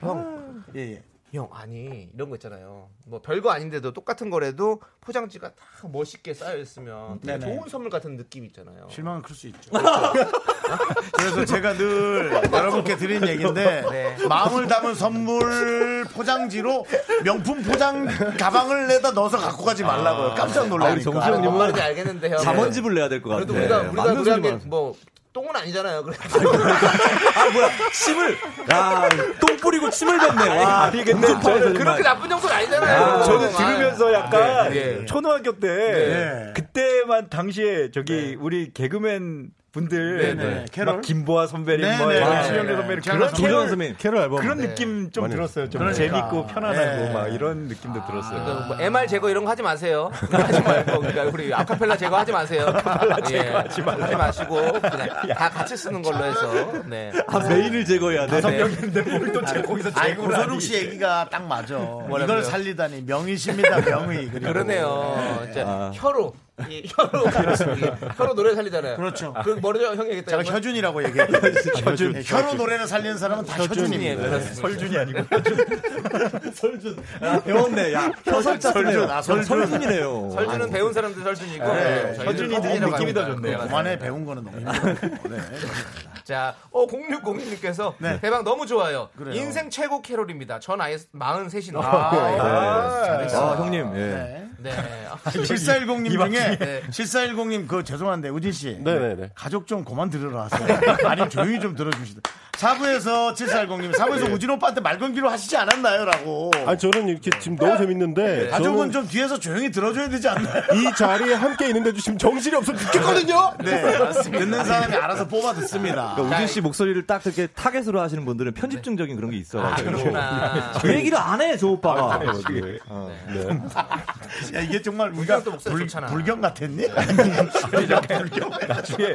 형 예, 예. 형 아니 이런 거 있잖아요. 뭐 별거 아닌데도 똑같은 거라도 포장지가 다 멋있게 쌓여 있으면 되게 네네. 좋은 선물 같은 느낌 있잖아요. 실망은 클 수 있죠 [LAUGHS] 그래서 제가 늘 여러분께 드린 얘기인데 [LAUGHS] 네. 마음을 담은 선물 포장지로 명품 포장 가방을 내다 넣어서 갖고 가지 말라고요 깜짝 놀라니까 정수 아, 뭔 형님은 말인지 알겠는데 형. 자본집을 내야 될 것 같아요. 그래도 우리가 우리가 소리만. 게뭐 똥은 아니잖아요. 그래. 아 뭐야 침을 야똥 뿌리고 침을 뱉네 와 아니, 근데 저는 그렇게 나쁜 정도는 아니잖아요. 아, 저는 아, 들으면서 약간 네, 네. 초등학교 때 네. 그때만 당시에 저기 우리 개그맨 분들 네, 네. 캐롤? 막 김보아 선배님, 네, 뭐 네, 네. 신영래 선배님 네. 그런 캐롤 선배님. 캐롤 앨범. 그런 네. 느낌 좀 많이 들었어요. 좀 그러니까. 재밌고 편안하고 네. 막 이런 느낌도 들었어요. 그러니까 뭐 MR 제거 이런 거 하지 마세요. 하지 말고 그러니까 우리 아카펠라 제거 하지 마세요. 아카펠라 제거 하지 말라. 하지 마시고 그냥 다 같이 쓰는 걸로 해서 네. 아 메인을 제거해야 돼. 네. 근데 뭘또 거기서 고소룩 하니. 씨 얘기가 딱 맞아? 이걸 살리다니 명의십니다 명의. 그러네요. 아. 혀로 이 혀로 이 혀로 노래 살리잖아요. 그렇죠. 그 뭐죠 형이 얘기했다. 제가 혀준이라고 얘기했어요 [LAUGHS] 혀준 혀로 노래를 살리는 사람은 다 혀준이에요. 설준이 아니고 [LAUGHS] 설준 야, 배웠네. 야, 혀설자 설준, 아, 설준. 설준이네요. 설준은 배운 사람들 설준이고 네, 저희는 설준이 혀준이라고 느낌이 더. 좋네요. 네, 그만해 배운 거는 너무 네. 자, 어 0602님께서 네. 대박 너무 좋아요. 그래요. 인생 최고 캐롤입니다. 전 아예 43인데. 아, 아, 형님. 예. 네. 네. 7410님 중에 네. 7410님 그 죄송한데 우진 씨 네네네. 가족 좀 그만 들으러 하세요. 아니 [LAUGHS] 조용히 좀 들어주시다. 사부에서 7410님 사부에서 우진 오빠한테 말 걸기로 하시지 않았나요?라고. 아니 저는 이렇게 지금 너무 재밌는데 가족은 좀 뒤에서 조용히 들어줘야 되지 않나요? [LAUGHS] 이 자리에 함께 있는데도 지금 정신이 없어 죽겠거든요. [LAUGHS] 네, 듣는 사람이 알아서 뽑아 듣습니다. 그러니까 우진 씨 목소리를 딱 이렇게 타겟으로 하시는 분들은 편집증적인 그런 게 있어요. 아, 그렇구나. 그 얘기를 안 해, 저 오빠가. 네. 네. 야, 이게 정말 우리가 불. 불경 같았니? [LAUGHS] 그냥 [LAUGHS] 불경. 나중에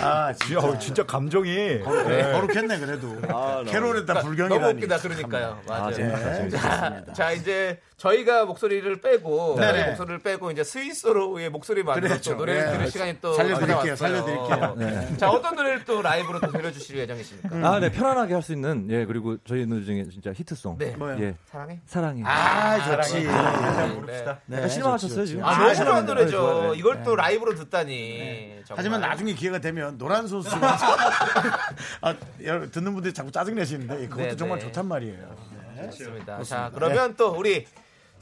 아, 진짜, 어, 진짜 감정이 거룩해, 거룩했네, 그래도. 아, 캐롤에다 그러니까 불경이라니. 너무 웃기다 그러니까요. 맞아요. 아, 재밌다. 자, 자, 이제 저희가 목소리를 빼고 네네. 저희 목소리를 빼고 이제 스위스로의 목소리 만들어 그렇죠. 또 노래 를 네. 들을 시간이 또 살려드릴게요. 살려드릴게요. 네. 자, 어떤 노래를 또 라이브로 또 들려주실 예정이십니까? 아, 네, 편안하게 할 수 있는, 예, 그리고 저희 노래 중에 진짜 히트송. 네. 뭐요? 예, 사랑해. 사랑해. 아, 좋지. 네. 네, 약간 실망하셨어요, 지금? 아, 아, 너무. 좋아하는 노래죠. 네, 좋아요. 이걸 또 라이브로 듣다니. 하지만 나중에 기회가 되면 노란 소스 [LAUGHS] 아, 여러분 듣는 분들이 자꾸 짜증 내시는데 그것도 네, 정말 네. 좋단 말이에요. 좋습니다. 자, 그러면 또 우리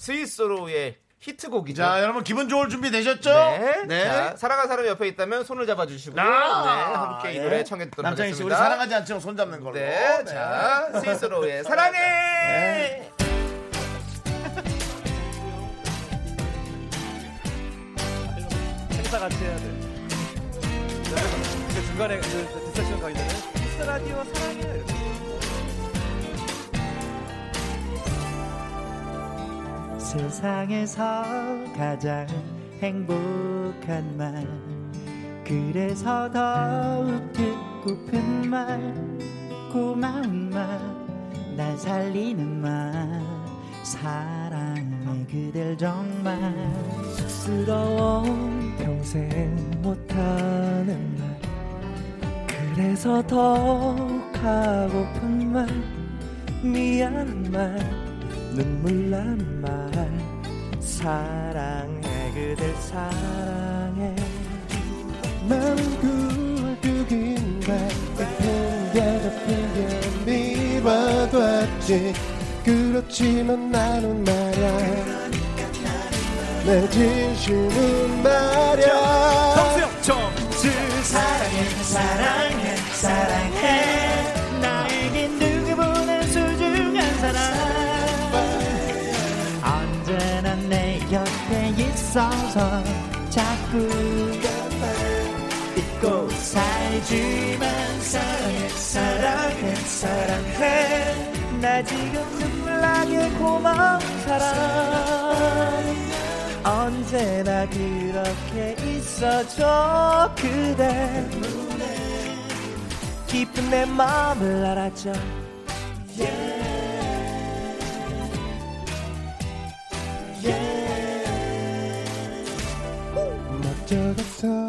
스위스로의 히트곡이죠. 자, 여러분 기분 좋을 준비 되셨죠? 네. 자, 사랑하는 사람 옆에 있다면 손을 잡아주시고요. 아, 네, 함께 이 예. 노래 청해 듣도록 남창희 씨 우리 하겠습니다. 사랑하지 않지만 손 잡는 걸로. 네, 자, 스위스로의 사랑해. 행사 같이 해야 돼. 그 중간에 그 디스섹션 가기 전에 미스터 라디오 사랑해. 세상에서 가장 행복한 말. 그래서 더욱 듣고픈 말 고마운 말 날 살리는 말 사랑해 그댈 정말. 쑥스러워 평생 못하는 말. 그래서 더욱 하고픈 말 미안한 말 눈물 나는 말 사랑해 그댈 사랑해. 마음은 굴뚝인가 핑계가 핑계 미워뒀지. 그렇지만 나는 말야. 내 진심은 말야. 정수영 정수 사랑해 사랑해 사랑해 사랑해 나 지금 눈물 나게 고마운 사람 언제나 그렇게 있어줘 그대 깊은 내 마음을 알아줘 멋져가서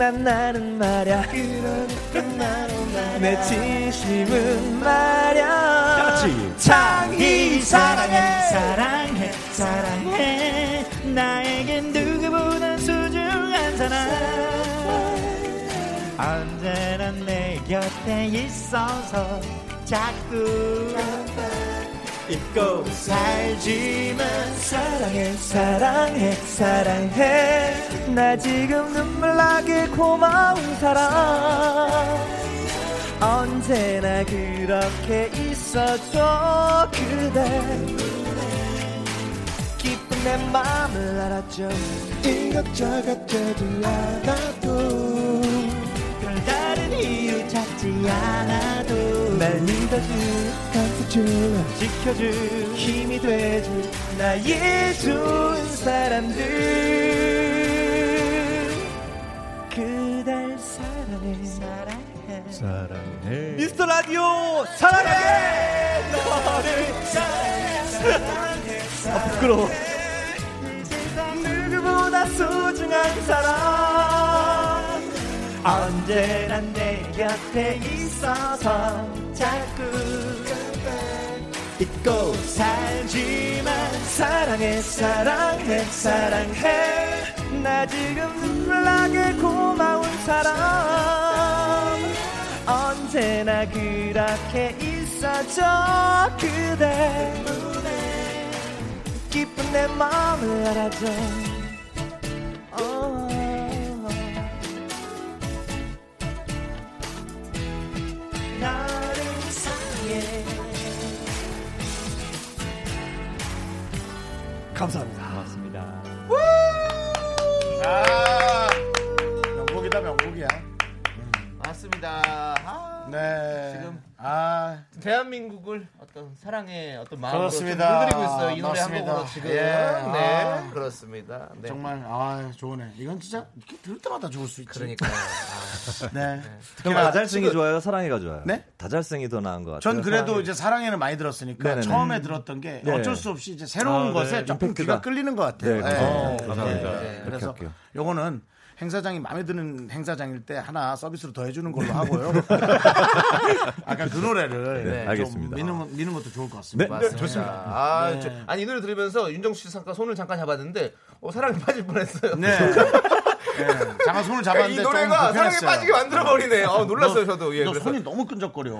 그렇지만 나는 말야. 내 진심은 말야. 창희 사랑해. 사랑해 사랑해. 나에겐 누구보다 소중한 사람 언제나 내 곁에 있어서 자꾸 잊고 살지만 사랑해 사랑해 사랑해 나 지금 눈물 나게 고마운 사람. 언제나 그렇게 있어줘 그대. 기쁜 내 마음을 알아줘 이것저것 않아도 별다른 이유 찾지 않아도 날 믿어줄 감싸줄 지켜줄 힘이 돼줄 나의 좋은 사람들 사랑해. 미스터 라디오 사랑해! 너를 사랑해. 사랑해 아, 부끄러워. 누구보다 소중한 사람. 언제나 내 곁에 있어서 자꾸 잊고 살지만 사랑해 사랑해 사랑해. 나 지금 눈물 나게 고마운 사람 언제나 그렇게 있어줘 그대. 때문에 기쁜 내 마음을 알아줘. 어. 감사합니다. 대한민국을 어떤 사랑의 어떤 마음으로 그렇습니다. 물들이고 있어요. 이 노래 한 맞습니다. 곡으로 지금. 예. 네, 아. 그렇습니다. 네. 정말 아 좋으네. 이건 진짜 이렇게 들을 때마다 죽을 수 있지. 그러니까요. [LAUGHS] 네. 그럼 다잘생이 좋아요, 사랑이가 좋아요? 네? 다잘생이 더 나은 것 같아요. 전 그래도 사랑이. 이제 사랑에는 많이 들었으니까 네네네. 처음에 들었던 게 네. 어쩔 수 없이 이제 새로운 아, 것에 네. 조금 임팩트가. 귀가 끌리는 것 같아요. 네, 네. 어, 네. 감사합니다. 네. 네. 그래서. 요거는 행사장이 마음에 드는 행사장일 때 하나 서비스로 더 해주는 걸로 하고요. [LAUGHS] 아까 그 노래를 네, 좀 알겠습니다. 미는, 미는 것도 좋을 것 같습니다. 맞습니다. 아, 네. 저- 아니 이 노래 들으면서 윤정수 씨 잠깐 손을 잠깐 잡았는데 어, 사랑에 빠질 뻔했어요. 네. [LAUGHS] 네. 잠깐 손을 잡았는데 이좀 노래가 사랑에. 빠지게 만들어 버리네. 어, 놀랐어요 너- 저도. 예, 너 그래서 손이 너무 끈적거려.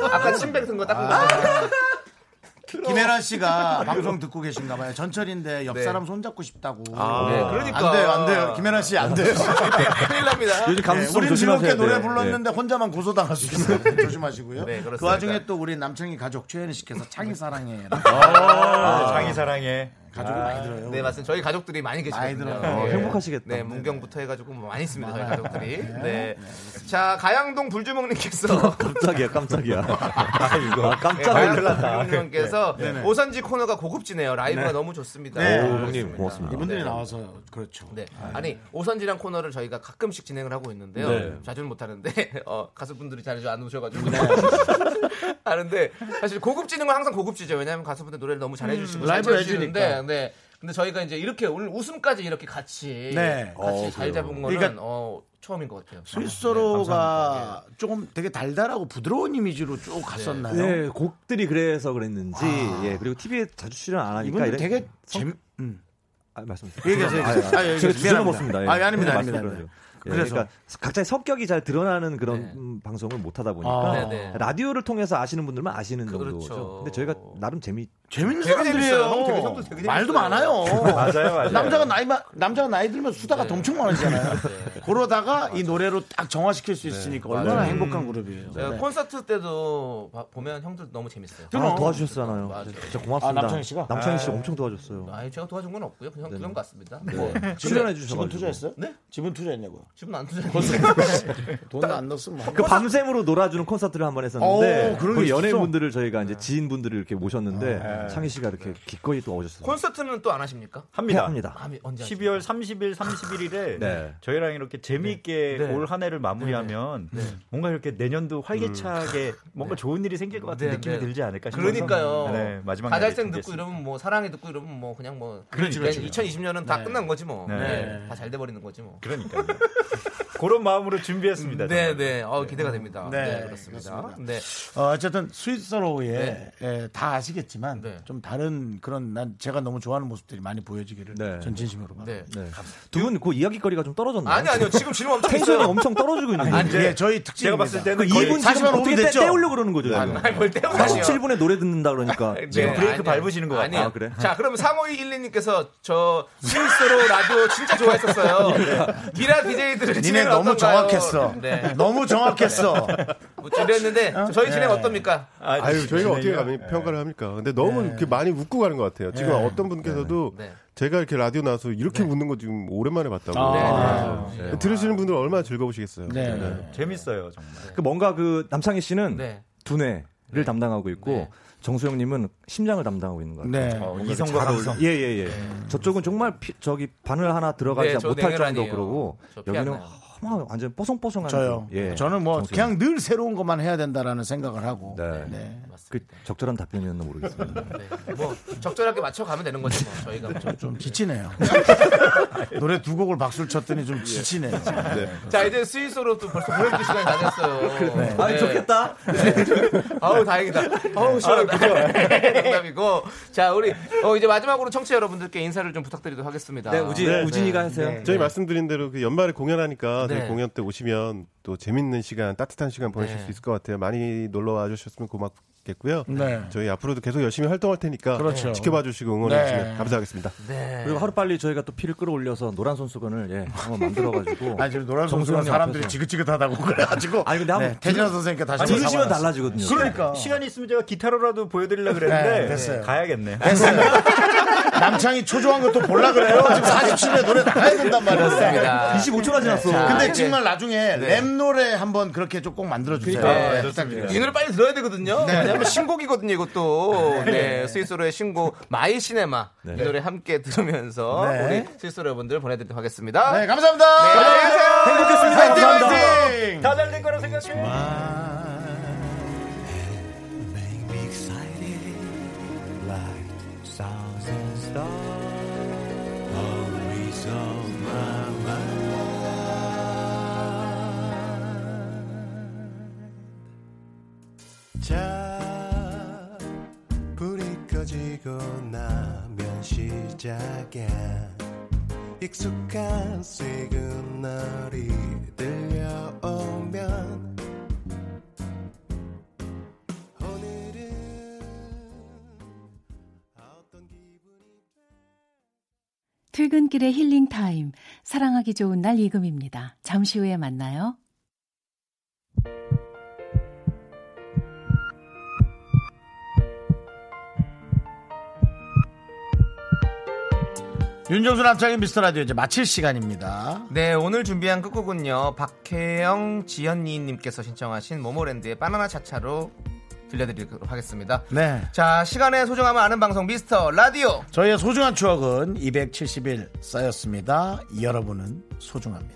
아까 침 뱉은 거 닦은 아. 거. 김혜란 씨가 [LAUGHS] 방송 듣고 계신가 봐요. 전철인데 옆 네. 사람 손 잡고 싶다고. 아, 네, 그러니까. 안 돼요, 안 돼요. 김혜란 씨 안 돼요. [LAUGHS] 큰일 납니다. 요즘 감수성 우린 조심하셔야 즐겁게 노래 돼요. 불렀는데 혼자만 고소당할 수 있어요. [LAUGHS] 조심하시고요. 네, 그렇습니다. 그 와중에 또 우리 남창희 가족 최현희 씨께서 창희 사랑해. 아, 장이 사랑해. 가족이 많이 들어요. 네, 맞습니다. 저희 가족들이 많이 계시거든요. 많이 들어요. 어, 네. 행복하시겠다. 네, 문경부터 해가지고 뭐 많이 있습니다. 저희. 가족들이. 네. 네. 자, 가양동 불주먹님께서. [LAUGHS] 깜짝이야, 깜짝이야. [LAUGHS] 아이고, 아, 네, 깜짝이야. 가양동 불주먹님께서 네. 네. 오선지 코너가 고급지네요. 라이브가 네. 너무 좋습니다. 네. 오. 형님, 고맙습니다. 이분들이 네. 나와서 그렇죠. 네. 아니 오선지란 코너를 저희가 가끔씩 진행을 하고 있는데요. 네. 자주는 못 하는데 [LAUGHS] 어, 가수분들이 자주 안 오셔가지고 네. 하는데 사실 고급지는 건 항상 고급지죠. 왜냐하면 가수분들 노래를 너무 잘해주시고 음, 해주시는데, 해주니까. 네. 근데 저희가 이제 이렇게 오늘 웃음까지 이렇게 같이 네. 같이 어, 잘. 잡은 거는 그러니까 어, 처음인 것 같아요. 스위스로가 조금 되게 달달하고 부드러운 이미지로 쭉 갔었나요? 네, 곡들이 그래서 그랬는지, 예, 그리고 TV에 자주 출연 안 하니까. 이런- 되게 성- 재미, 음. 아, 말씀하세요. 얘기하세요. 아, 아, 아, 얘기하세요. 제가 주제 미안합니다. 넘었습니다. 예. 아, 아닙니다, 네, 아닙니다. 말씀드려요. 예, 그래서. 그러니까 각자의 성격이 잘 드러나는 그런 네. 음, 방송을 못 하다 보니까 아. 네, 네. 라디오를 통해서 아시는 분들만 아시는 그렇죠. 정도죠. 근데 저희가 나름 재미 재밌는 되게 사람들이에요. 재밌어요. 형 되게 되게 말도 재밌어요. 많아요. 맞아요, 맞아요. 남자가 나이 마- 남자가 나이 들면 수다가 네. 엄청 많으잖아요. 네. 그러다가 이 노래로 딱 정화시킬 수 있으니까 얼마나 맞아요. 행복한 그룹이에요. 네. 콘서트 때도 봐- 보면 형들 너무 재밌어요. 아, 도와주셨잖아요. 맞아요. 진짜 고맙습니다. 아, 남창희 씨가? 남창희 씨 엄청 도와줬어요. 아니 제가 도와준 건 없고요. 그냥 네네. 그런 것 같습니다. 네. 뭐 출연해 지분 주셔가지고. 투자했어요? 네? 지분 투자했냐고요? 지분 안 투자했는데 돈도 안 넣었으면 뭐. 그 밤샘으로 놀아주는 콘서트를 한 번 했었는데 오, 있었어? 연예인분들을 저희가 이제 지인분들을 이렇게 모셨는데 네. 창희 씨가 이렇게 기꺼이 또 오셨어요. 콘서트는 또 안 하십니까? 합니다. 합니다. 아, 언제 하십니까? 12월 30일, 31일에 네. 저희랑 이렇게 재미있게 네. 올한 해를 마무리하면 뭔가 이렇게 내년도 활기차게 [LAUGHS] 뭔가 좋은 일이 생길 것 같은 네, 느낌이 네. 들지 않을까 싶어서 그러니까요. 네, 마지막 가잘생 듣고 이러면 뭐 사랑이 듣고 이러면 뭐 그냥 뭐 그렇지, 그냥 그렇지. 2020년은 다 네. 끝난 거지 뭐. 네. 네. 다잘 돼 버리는 거지 뭐. 그러니까요. [LAUGHS] 그런 마음으로 준비했습니다. 네. 네. 어, 기대가 됩니다. 네, 네, 그렇습니다. 그렇습니다. 네. 어, 어쨌든 스위스로의 네. 예, 다 아시겠지만 네. 좀 다른 그런 난 제가 너무 좋아하는 모습들이 많이 보여지기를 네. 전 진심으로 바랍니다. 네. 네. 두 분 그 이야기거리가 좀 떨어졌나요? 아니 아니요. 지금 질문 엄청 텐션이 있어요. 엄청 떨어지고 있는데. 아니, 저희 특징입니다. 제가 봤을 때는 그 거의 2분 40만 지금 어떻게 오분 떼, 됐죠? 떼우려고 그러는 거죠. 지금. 아니, 뭘 때우다니요. 47분에 노래 듣는다 그러니까. 네, 지금 브레이크 아니, 밟으시는 것 아니에요. 같아요. 아, 그래? 자, 그럼 3521님께서 저 스위스로 라디오 진짜 좋아했었어요. [LAUGHS] 미라 DJ들을 니네 진행 너무 어떤가요? 정확했어. 네. 너무 정확했어. 뭐 이랬는데 저희 진행 어떻습니까? 아 유, 저희가 어떻게 감히 평가를 합니까? 근데 너무 네. 이렇게 많이 웃고 가는 것 같아요. 지금 네. 어떤 분께서도 네. 제가 이렇게 라디오 나와서 이렇게 웃는 거 지금 오랜만에 봤다고. 아, 네. 들으시는 분들 얼마나 즐거우시겠어요. 네. 네. 재밌어요, 정말. 그 뭔가 그 남창희 씨는 네. 두뇌 를 담당하고 있고 네. 정수영님은 심장을 담당하고 있는 것 같아요. 네. 어, 이성과. 감성. 예, 예, 예. 저쪽은 정말 피- 저기 바늘 하나 들어가지 네, 저 못할 정도 아니에요. 그러고 여기는 안 나요. 막 완전 뽀송뽀송한 저요. 그, 예. 저는 뭐 정수영. 그냥 늘 새로운 것만 해야 된다라는 생각을 하고. 네. 네. 그 적절한 답변이었나 모르겠습니다. [LAUGHS] 네. 뭐 적절하게 맞춰 가면 되는 거죠, 뭐. 저희가 뭐. 좀 지치네요. [LAUGHS] 노래 두 곡을 박수를 쳤더니 좀 지치네요. 자, 이제 스위스로 또 벌써 보내줄 시간이 다 됐어요. 네. 아, 좋겠다. 아우 다행이다. 아우 시원하다. 농담이고. 자 우리 어, 이제 마지막으로 청취 자 여러분들께 인사를 좀 부탁드리도록 하겠습니다. 네, 우진, 네, 우진이가 네. 하세요. 네. 저희 말씀드린 대로 그 연말에 공연하니까 네. 공연 때 오시면 또 재밌는 시간, 따뜻한 시간 보내실 네. 수 있을 것 같아요. 많이 놀러 와 주셨으면 고맙, 좋겠고요. 네. 저희 앞으로도 계속 열심히 활동할 테니까 그렇죠. 지켜봐 주시고 응원해 네. 주시면 감사하겠습니다. 네. 그리고 하루 빨리 저희가 또 피를 끌어올려서 노란 손수건을 예, 한번 만들어 가지고 [LAUGHS] 아니 지금 노란 정수영님 사람들이 앞에서. 지긋지긋하다고 그래 가지고 아니 근데 한번 네, 태진아 선생님께 다시 한번 들으시면. 달라지거든요. 그러니까 시간이 있으면 제가 기타로라도 보여 드리려고 그랬는데 네, 됐어요. 가야겠네. 됐어요. [LAUGHS] 남창이 초조한 것도 볼라 그래요. 지금 47회 노래 나가야 된단 말이에요. 그렇습니다. 25초나 지났어. 자, 근데 정말 나중에 랩 노래 한번 그렇게 좀 꼭 만들어 주세요. 네, 부탁드려요. 이 노래 빨리 들어야 되거든요. 왜 냐면 신곡이거든요, 이것도. 네, 스윗소로우의 신곡 My Cinema 이 노래 함께 들으면서 네. 우리 스윗소로우 여러분들 보내드리도록 하겠습니다. 네, 감사합니다. 네, 안녕히 계세요. 행복했습니다. 화이팅, 감사합니다. 화이팅! 다 잘될 거라 생각해. Make me excited like stars and stars 나면 시작이야. 익숙한 시그널이 들려오면 퇴근길의 힐링 타임. 사랑하기 좋은 날 이금희입니다. 잠시 후에 만나요. 윤정수 남창희의 미스터 라디오 이제 마칠 시간입니다. 네, 오늘 준비한 끝곡은요. 박혜영 지연니님께서 신청하신 모모랜드의 바나나 차차로 들려드리도록 하겠습니다. 네. 자, 시간의 소중함을 아는 방송 미스터 라디오. 저희의 소중한 추억은 270일 쌓였습니다. 여러분은 소중합니다.